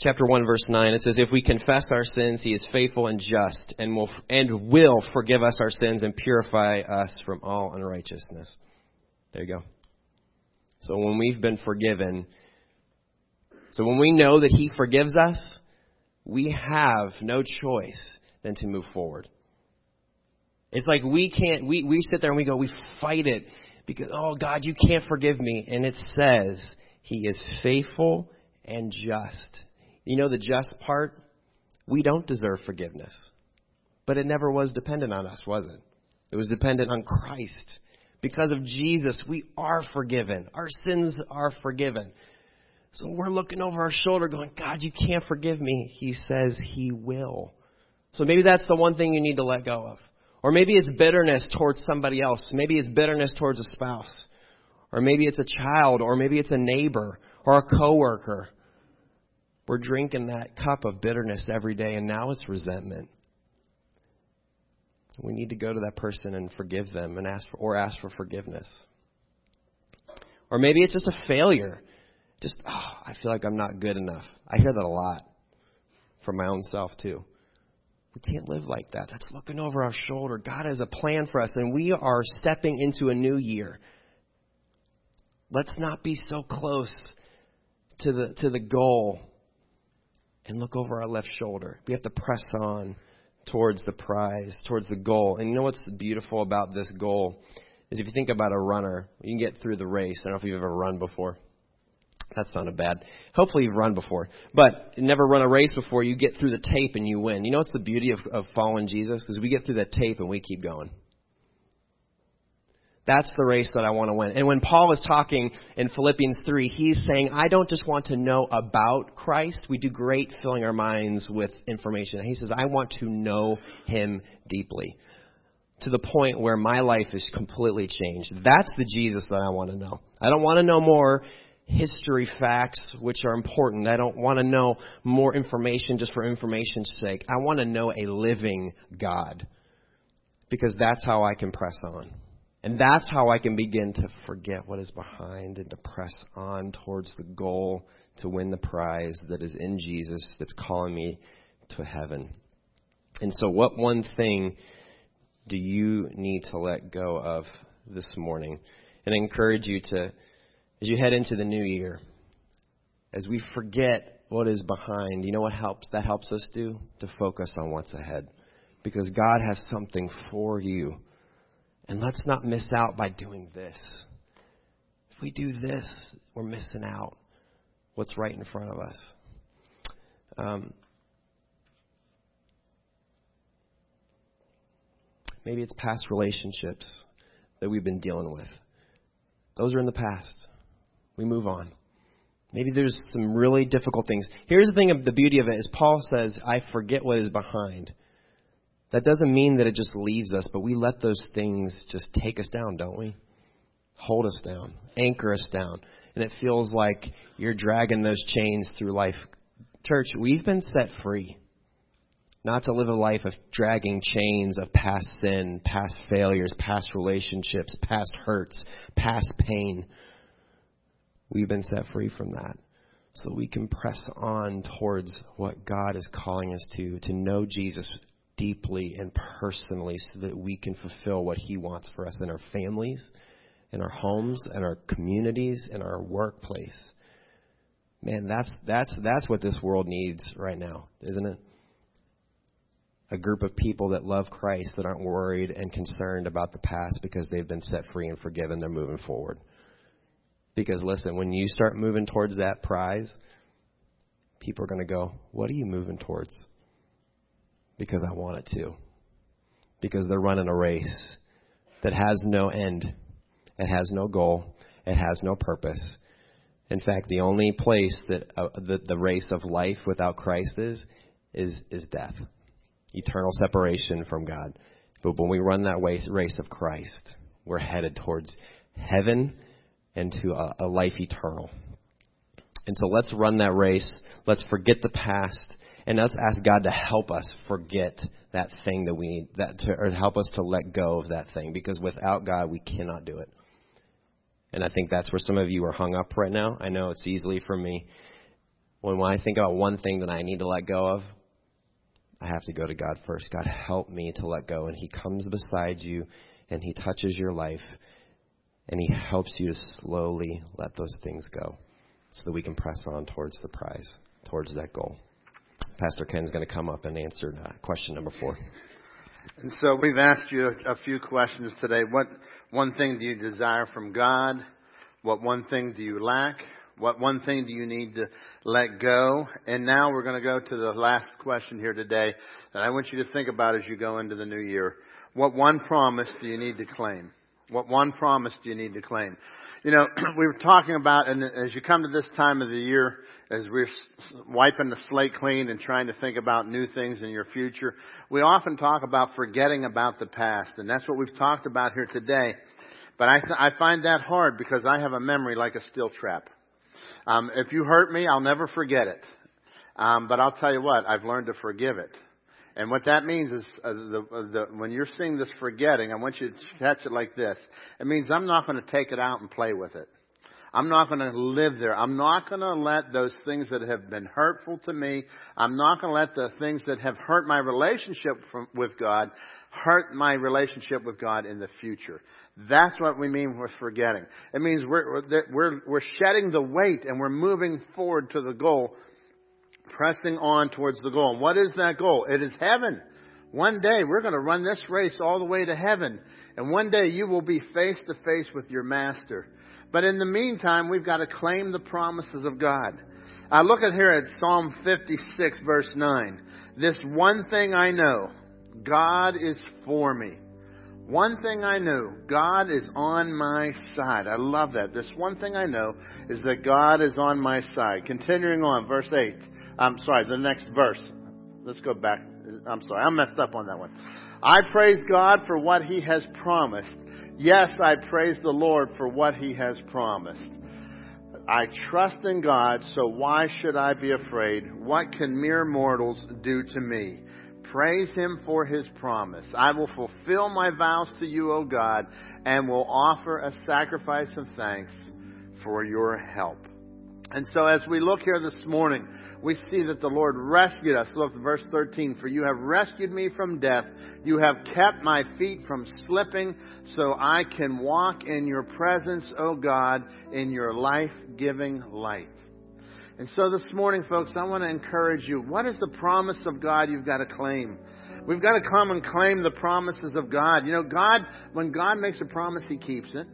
chapter 1 verse 9 it says if we confess our sins he is faithful and just and will and will forgive us our sins and purify us from all unrighteousness there you go so when we've been forgiven so when we know that He forgives us, we have no choice than to move forward. It's like we can't, we, we sit there and we go, we fight it because, oh God, you can't forgive me. And it says He is faithful and just. You know the just part? We don't deserve forgiveness. But it never was dependent on us, was it? It was dependent on Christ. Because of Jesus, we are forgiven. Our sins are forgiven. So we're looking over our shoulder going, God, you can't forgive me. He says he will. So maybe that's the one thing you need to let go of. Or maybe it's bitterness towards somebody else. Maybe it's bitterness towards a spouse. Or maybe it's a child. Or maybe it's a neighbor or a coworker. We're drinking that cup of bitterness every day and now it's resentment. We need to go to that person and forgive them and ask for, or ask for forgiveness. Or maybe it's just a failure. Just, oh, I feel like I'm not good enough. I hear that a lot from my own self too. We can't live like that. That's looking over our shoulder. God has a plan for us, and we are stepping into a new year. Let's not be so close to the to the goal and look over our left shoulder. We have to press on towards the prize, towards the goal. And you know what's beautiful about this goal is if you think about a runner, you can get through the race. I don't know if you've ever run before. That sounded bad. Hopefully you've run before. But never run a race before, you get through the tape and you win. You know what's the beauty of, of following Jesus? Is we get through that tape and we keep going. That's the race that I want to win. And when Paul is talking in Philippians 3, he's saying, I don't just want to know about Christ. We do great filling our minds with information. He says, I want to know him deeply to the point where my life is completely changed. That's the Jesus that I want to know. I don't want to know more history facts, which are important. I don't want to know more information just for information's sake. I want to know a living God because that's how I can press on. And that's how I can begin to forget what is behind and to press on towards the goal to win the prize that is in Jesus that's calling me to heaven. And so, what one thing do you need to let go of this morning? And I encourage you to, as you head into the new year, as we forget what is behind, you know what helps that helps us do? To focus on what's ahead. Because God has something for you and let's not miss out by doing this. If we do this, we're missing out what's right in front of us. Um, maybe it's past relationships that we've been dealing with. Those are in the past. We move on. Maybe there's some really difficult things. Here's the thing of the beauty of it is Paul says, I forget what is behind. That doesn't mean that it just leaves us, but we let those things just take us down, don't we? Hold us down, anchor us down. And it feels like you're dragging those chains through life. Church, we've been set free. Not to live a life of dragging chains of past sin, past failures, past relationships, past hurts, past pain. We've been set free from that so we can press on towards what God is calling us to, to know Jesus deeply and personally so that we can fulfill what He wants for us in our families, in our homes, in our communities, in our workplace. Man, that's that's that's what this world needs right now, isn't it? A group of people that love Christ that aren't worried and concerned about the past because they've been set free and forgiven, they're moving forward. Because listen, when you start moving towards that prize, people are going to go, "What are you moving towards?" because I want it to. Because they're running a race that has no end, it has no goal, it has no purpose. In fact, the only place that uh, the, the race of life without Christ is, is, is death, eternal separation from God. But when we run that race, race of Christ, we're headed towards heaven and to a, a life eternal. And so let's run that race. Let's forget the past and let's ask God to help us forget that thing that we need, that to, or help us to let go of that thing, because without God, we cannot do it. And I think that's where some of you are hung up right now. I know it's easily for me. When, when I think about one thing that I need to let go of, I have to go to God first. God, help me to let go. And He comes beside you and He touches your life and He helps you to slowly let those things go so that we can press on towards the prize, towards that goal. Pastor Ken's going to come up and answer uh, question number four. And so we've asked you a, a few questions today. What one thing do you desire from God? What one thing do you lack? What one thing do you need to let go? And now we're going to go to the last question here today that I want you to think about as you go into the new year. What one promise do you need to claim? What one promise do you need to claim? You know, we were talking about, and as you come to this time of the year, as we're wiping the slate clean and trying to think about new things in your future, we often talk about forgetting about the past, and that's what we've talked about here today. But I, th- I find that hard because I have a memory like a steel trap. Um, if you hurt me, I'll never forget it. Um, but I'll tell you what, I've learned to forgive it. And what that means is, uh, the, uh, the, when you're seeing this forgetting, I want you to catch it like this. It means I'm not going to take it out and play with it. I'm not going to live there. I'm not going to let those things that have been hurtful to me, I'm not going to let the things that have hurt my relationship from, with God hurt my relationship with God in the future. That's what we mean with forgetting. It means we're, we're, we're shedding the weight and we're moving forward to the goal, pressing on towards the goal. And what is that goal? It is heaven. One day we're going to run this race all the way to heaven. And one day you will be face to face with your master. But in the meantime, we've got to claim the promises of God. I look at here at Psalm 56 verse 9. This one thing I know, God is for me. One thing I know, God is on my side. I love that. This one thing I know is that God is on my side. Continuing on, verse 8. I'm sorry, the next verse. Let's go back. I'm sorry, I messed up on that one. I praise God for what He has promised. Yes, I praise the Lord for what He has promised. I trust in God, so why should I be afraid? What can mere mortals do to me? Praise Him for His promise. I will fulfill my vows to you, O God, and will offer a sacrifice of thanks for your help. And so as we look here this morning, we see that the Lord rescued us. Look at verse 13. For you have rescued me from death. You have kept my feet from slipping so I can walk in your presence, O God, in your life-giving light. And so this morning, folks, I want to encourage you. What is the promise of God you've got to claim? We've got to come and claim the promises of God. You know, God, when God makes a promise, He keeps it.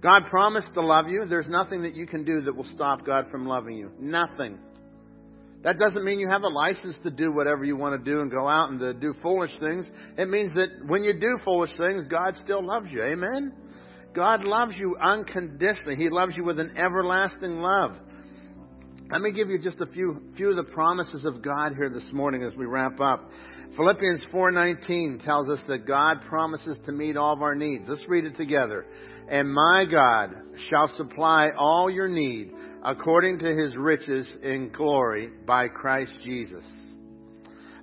God promised to love you. There's nothing that you can do that will stop God from loving you. Nothing. That doesn't mean you have a license to do whatever you want to do and go out and to do foolish things. It means that when you do foolish things, God still loves you. Amen? God loves you unconditionally. He loves you with an everlasting love. Let me give you just a few few of the promises of God here this morning as we wrap up. Philippians 4:19 tells us that God promises to meet all of our needs. Let's read it together. And my God shall supply all your need according to his riches in glory by Christ Jesus.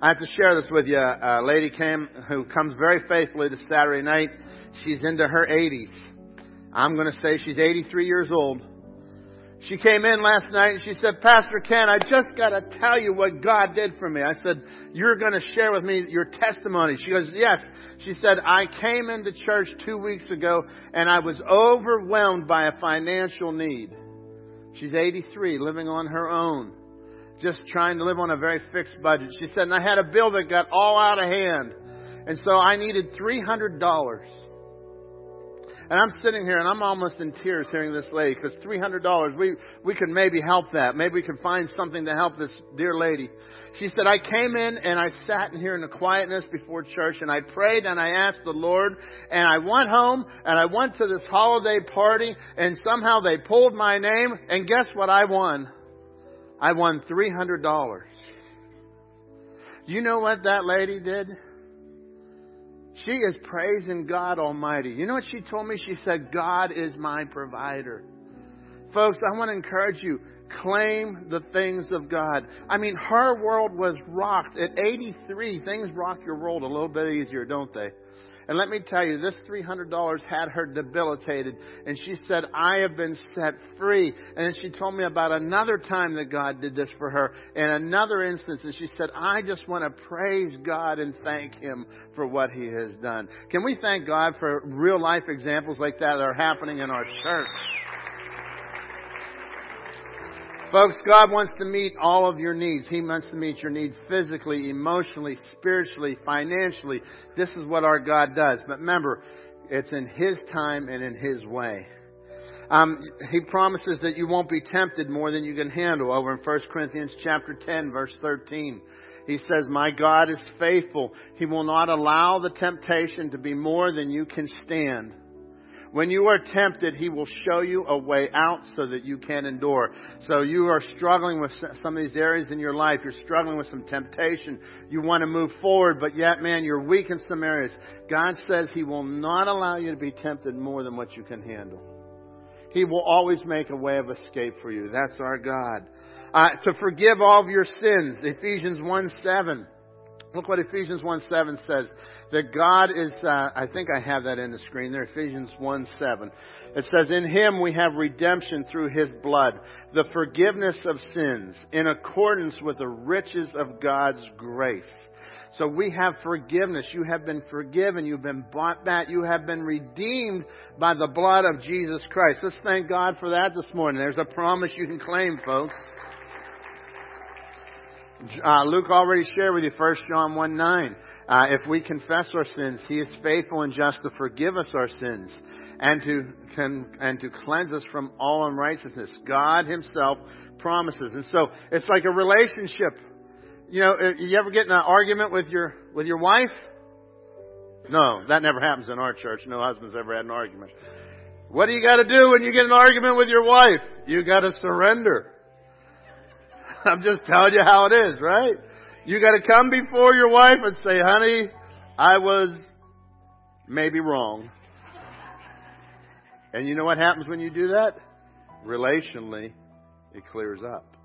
I have to share this with you. A lady came who comes very faithfully to Saturday night. She's into her 80s. I'm going to say she's 83 years old. She came in last night and she said, Pastor Ken, I just got to tell you what God did for me. I said, You're going to share with me your testimony. She goes, Yes. She said, I came into church two weeks ago and I was overwhelmed by a financial need. She's 83, living on her own, just trying to live on a very fixed budget. She said, and I had a bill that got all out of hand. And so I needed $300. And I'm sitting here and I'm almost in tears hearing this lady because $300, we, we could maybe help that. Maybe we could find something to help this dear lady. She said, I came in and I sat in here in the quietness before church and I prayed and I asked the Lord and I went home and I went to this holiday party and somehow they pulled my name and guess what I won? I won $300. You know what that lady did? She is praising God Almighty. You know what she told me? She said, God is my provider. Folks, I want to encourage you. Claim the things of God. I mean, her world was rocked. At 83, things rock your world a little bit easier, don't they? And let me tell you, this $300 had her debilitated. And she said, I have been set free. And she told me about another time that God did this for her in another instance. And she said, I just want to praise God and thank Him for what He has done. Can we thank God for real life examples like that that are happening in our church? Folks, God wants to meet all of your needs. He wants to meet your needs physically, emotionally, spiritually, financially. This is what our God does. But remember, it's in His time and in His way. Um, he promises that you won't be tempted more than you can handle. Over in 1 Corinthians chapter 10, verse 13, he says, "My God is faithful. He will not allow the temptation to be more than you can stand." When you are tempted, He will show you a way out so that you can endure. So you are struggling with some of these areas in your life. You're struggling with some temptation. You want to move forward, but yet, man, you're weak in some areas. God says He will not allow you to be tempted more than what you can handle. He will always make a way of escape for you. That's our God. Uh, to forgive all of your sins. Ephesians 1 7. Look what Ephesians 1 7 says. That God is, uh, I think I have that in the screen there, Ephesians 1 7. It says, In Him we have redemption through His blood, the forgiveness of sins, in accordance with the riches of God's grace. So we have forgiveness. You have been forgiven. You've been bought back. You have been redeemed by the blood of Jesus Christ. Let's thank God for that this morning. There's a promise you can claim, folks. Uh, Luke already shared with you 1 John 1 9. Uh, if we confess our sins, He is faithful and just to forgive us our sins and to can, and to cleanse us from all unrighteousness. God Himself promises, and so it's like a relationship. You know, uh, you ever get in an argument with your with your wife? No, that never happens in our church. No husband's ever had an argument. What do you got to do when you get an argument with your wife? You got to surrender. I'm just telling you how it is, right? You gotta come before your wife and say, honey, I was maybe wrong. And you know what happens when you do that? Relationally, it clears up.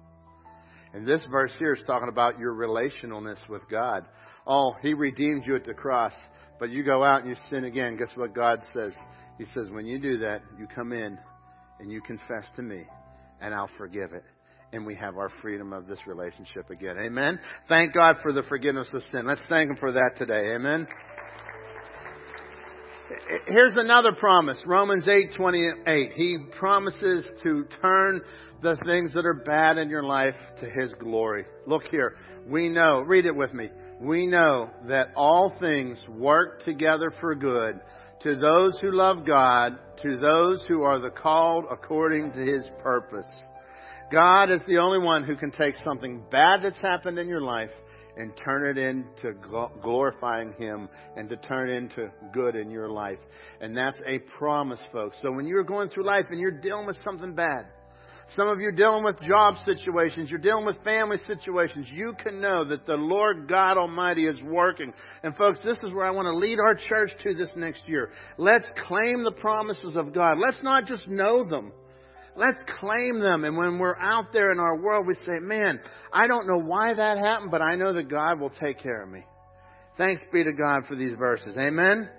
And this verse here is talking about your relationalness with God. Oh, He redeemed you at the cross, but you go out and you sin again. Guess what God says? He says, when you do that, you come in and you confess to me, and I'll forgive it and we have our freedom of this relationship again. Amen. Thank God for the forgiveness of sin. Let's thank Him for that today. Amen. Here's another promise. Romans 8:28. He promises to turn the things that are bad in your life to his glory. Look here. We know, read it with me. We know that all things work together for good to those who love God, to those who are the called according to his purpose. God is the only one who can take something bad that's happened in your life and turn it into glorifying Him and to turn it into good in your life. And that's a promise, folks. So when you're going through life and you're dealing with something bad, some of you are dealing with job situations, you're dealing with family situations, you can know that the Lord God Almighty is working. And folks, this is where I want to lead our church to this next year. Let's claim the promises of God. Let's not just know them. Let's claim them. And when we're out there in our world, we say, man, I don't know why that happened, but I know that God will take care of me. Thanks be to God for these verses. Amen.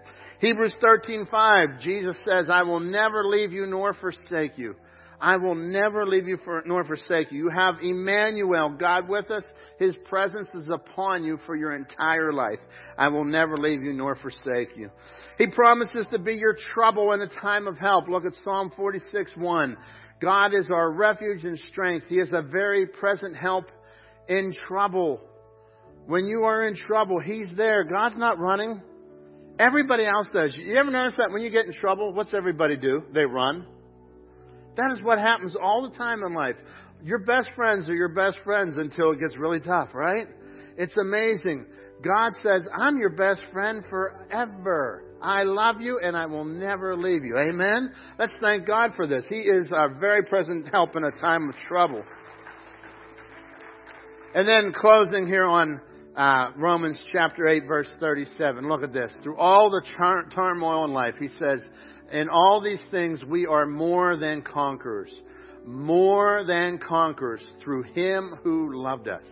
Hebrews 13:5 Jesus says, "I will never leave you nor forsake you. I will never leave you for, nor forsake you. You have Emmanuel, God with us. His presence is upon you for your entire life. I will never leave you nor forsake you. He promises to be your trouble in a time of help. Look at Psalm 46:1. God is our refuge and strength. He is a very present help in trouble. When you are in trouble, He's there. God's not running. Everybody else does. You ever notice that when you get in trouble, what's everybody do? They run. That is what happens all the time in life. Your best friends are your best friends until it gets really tough, right? It's amazing. God says, I'm your best friend forever. I love you and I will never leave you. Amen? Let's thank God for this. He is our very present help in a time of trouble. And then closing here on uh, Romans chapter 8 verse 37. Look at this. Through all the char- turmoil in life, he says, in all these things we are more than conquerors. More than conquerors through him who loved us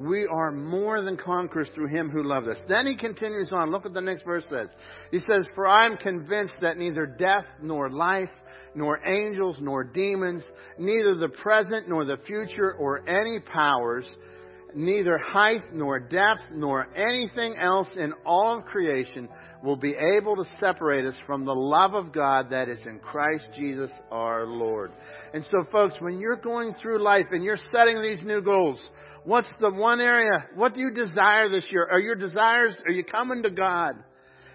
we are more than conquerors through him who loved us. Then he continues on. Look what the next verse says. He says, For I am convinced that neither death nor life, nor angels nor demons, neither the present nor the future or any powers, neither height nor depth nor anything else in all of creation will be able to separate us from the love of God that is in Christ Jesus our Lord. And so folks, when you're going through life and you're setting these new goals, what's the one area, what do you desire this year? Are your desires, are you coming to God?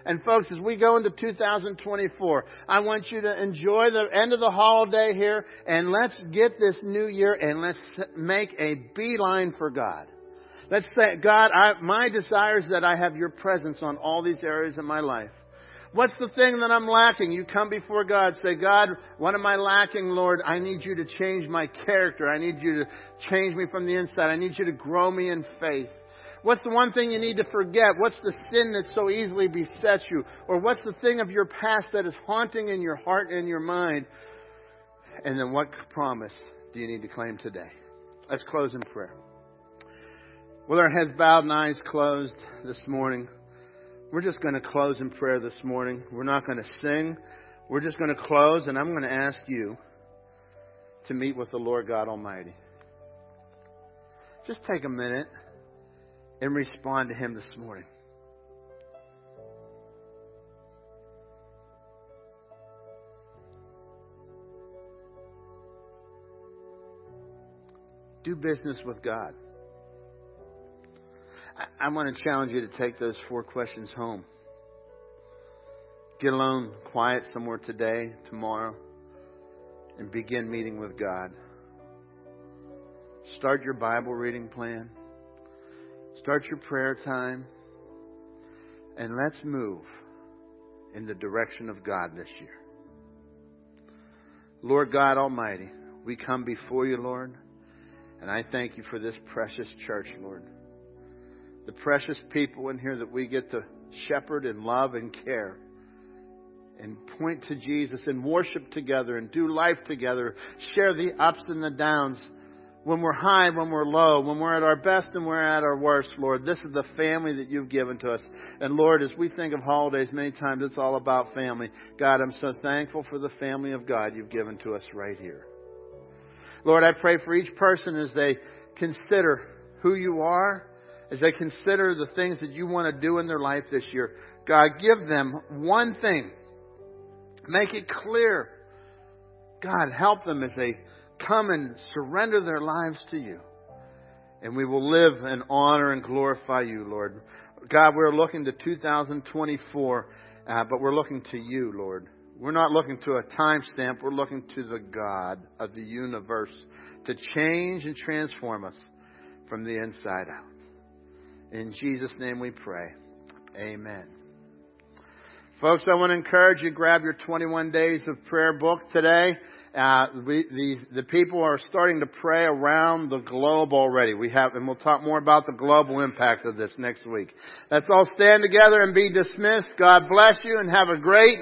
And folks, as we go into 2024, I want you to enjoy the end of the holiday here and let's get this new year and let's make a beeline for God. Let's say, God, I, my desire is that I have your presence on all these areas of my life. What's the thing that I'm lacking? You come before God, say, God, what am I lacking, Lord? I need you to change my character. I need you to change me from the inside. I need you to grow me in faith. What's the one thing you need to forget? What's the sin that so easily besets you? Or what's the thing of your past that is haunting in your heart and your mind? And then what promise do you need to claim today? Let's close in prayer. With our heads bowed and eyes closed this morning, we're just going to close in prayer this morning. We're not going to sing. We're just going to close, and I'm going to ask you to meet with the Lord God Almighty. Just take a minute and respond to Him this morning. Do business with God. I, want to challenge you to take those four questions home. Get alone, quiet somewhere today, tomorrow, and begin meeting with God. Start your Bible reading plan. Start your prayer time. And let's move in the direction of God this year. Lord God Almighty, we come before you, Lord. And I thank you for this precious church, Lord. The precious people in here that we get to shepherd and love and care and point to Jesus and worship together and do life together, share the ups and the downs when we're high, when we're low, when we're at our best and we're at our worst, Lord. This is the family that you've given to us. And Lord, as we think of holidays, many times it's all about family. God, I'm so thankful for the family of God you've given to us right here. Lord, I pray for each person as they consider who you are, as they consider the things that you want to do in their life this year. God, give them one thing. Make it clear. God, help them as they come and surrender their lives to you. And we will live and honor and glorify you, Lord. God, we're looking to 2024, uh, but we're looking to you, Lord. We're not looking to a timestamp. We're looking to the God of the universe to change and transform us from the inside out. In Jesus' name we pray. Amen. Folks, I want to encourage you grab your 21 days of prayer book today. Uh, we, the, the people are starting to pray around the globe already. We have, and we'll talk more about the global impact of this next week. Let's all stand together and be dismissed. God bless you and have a great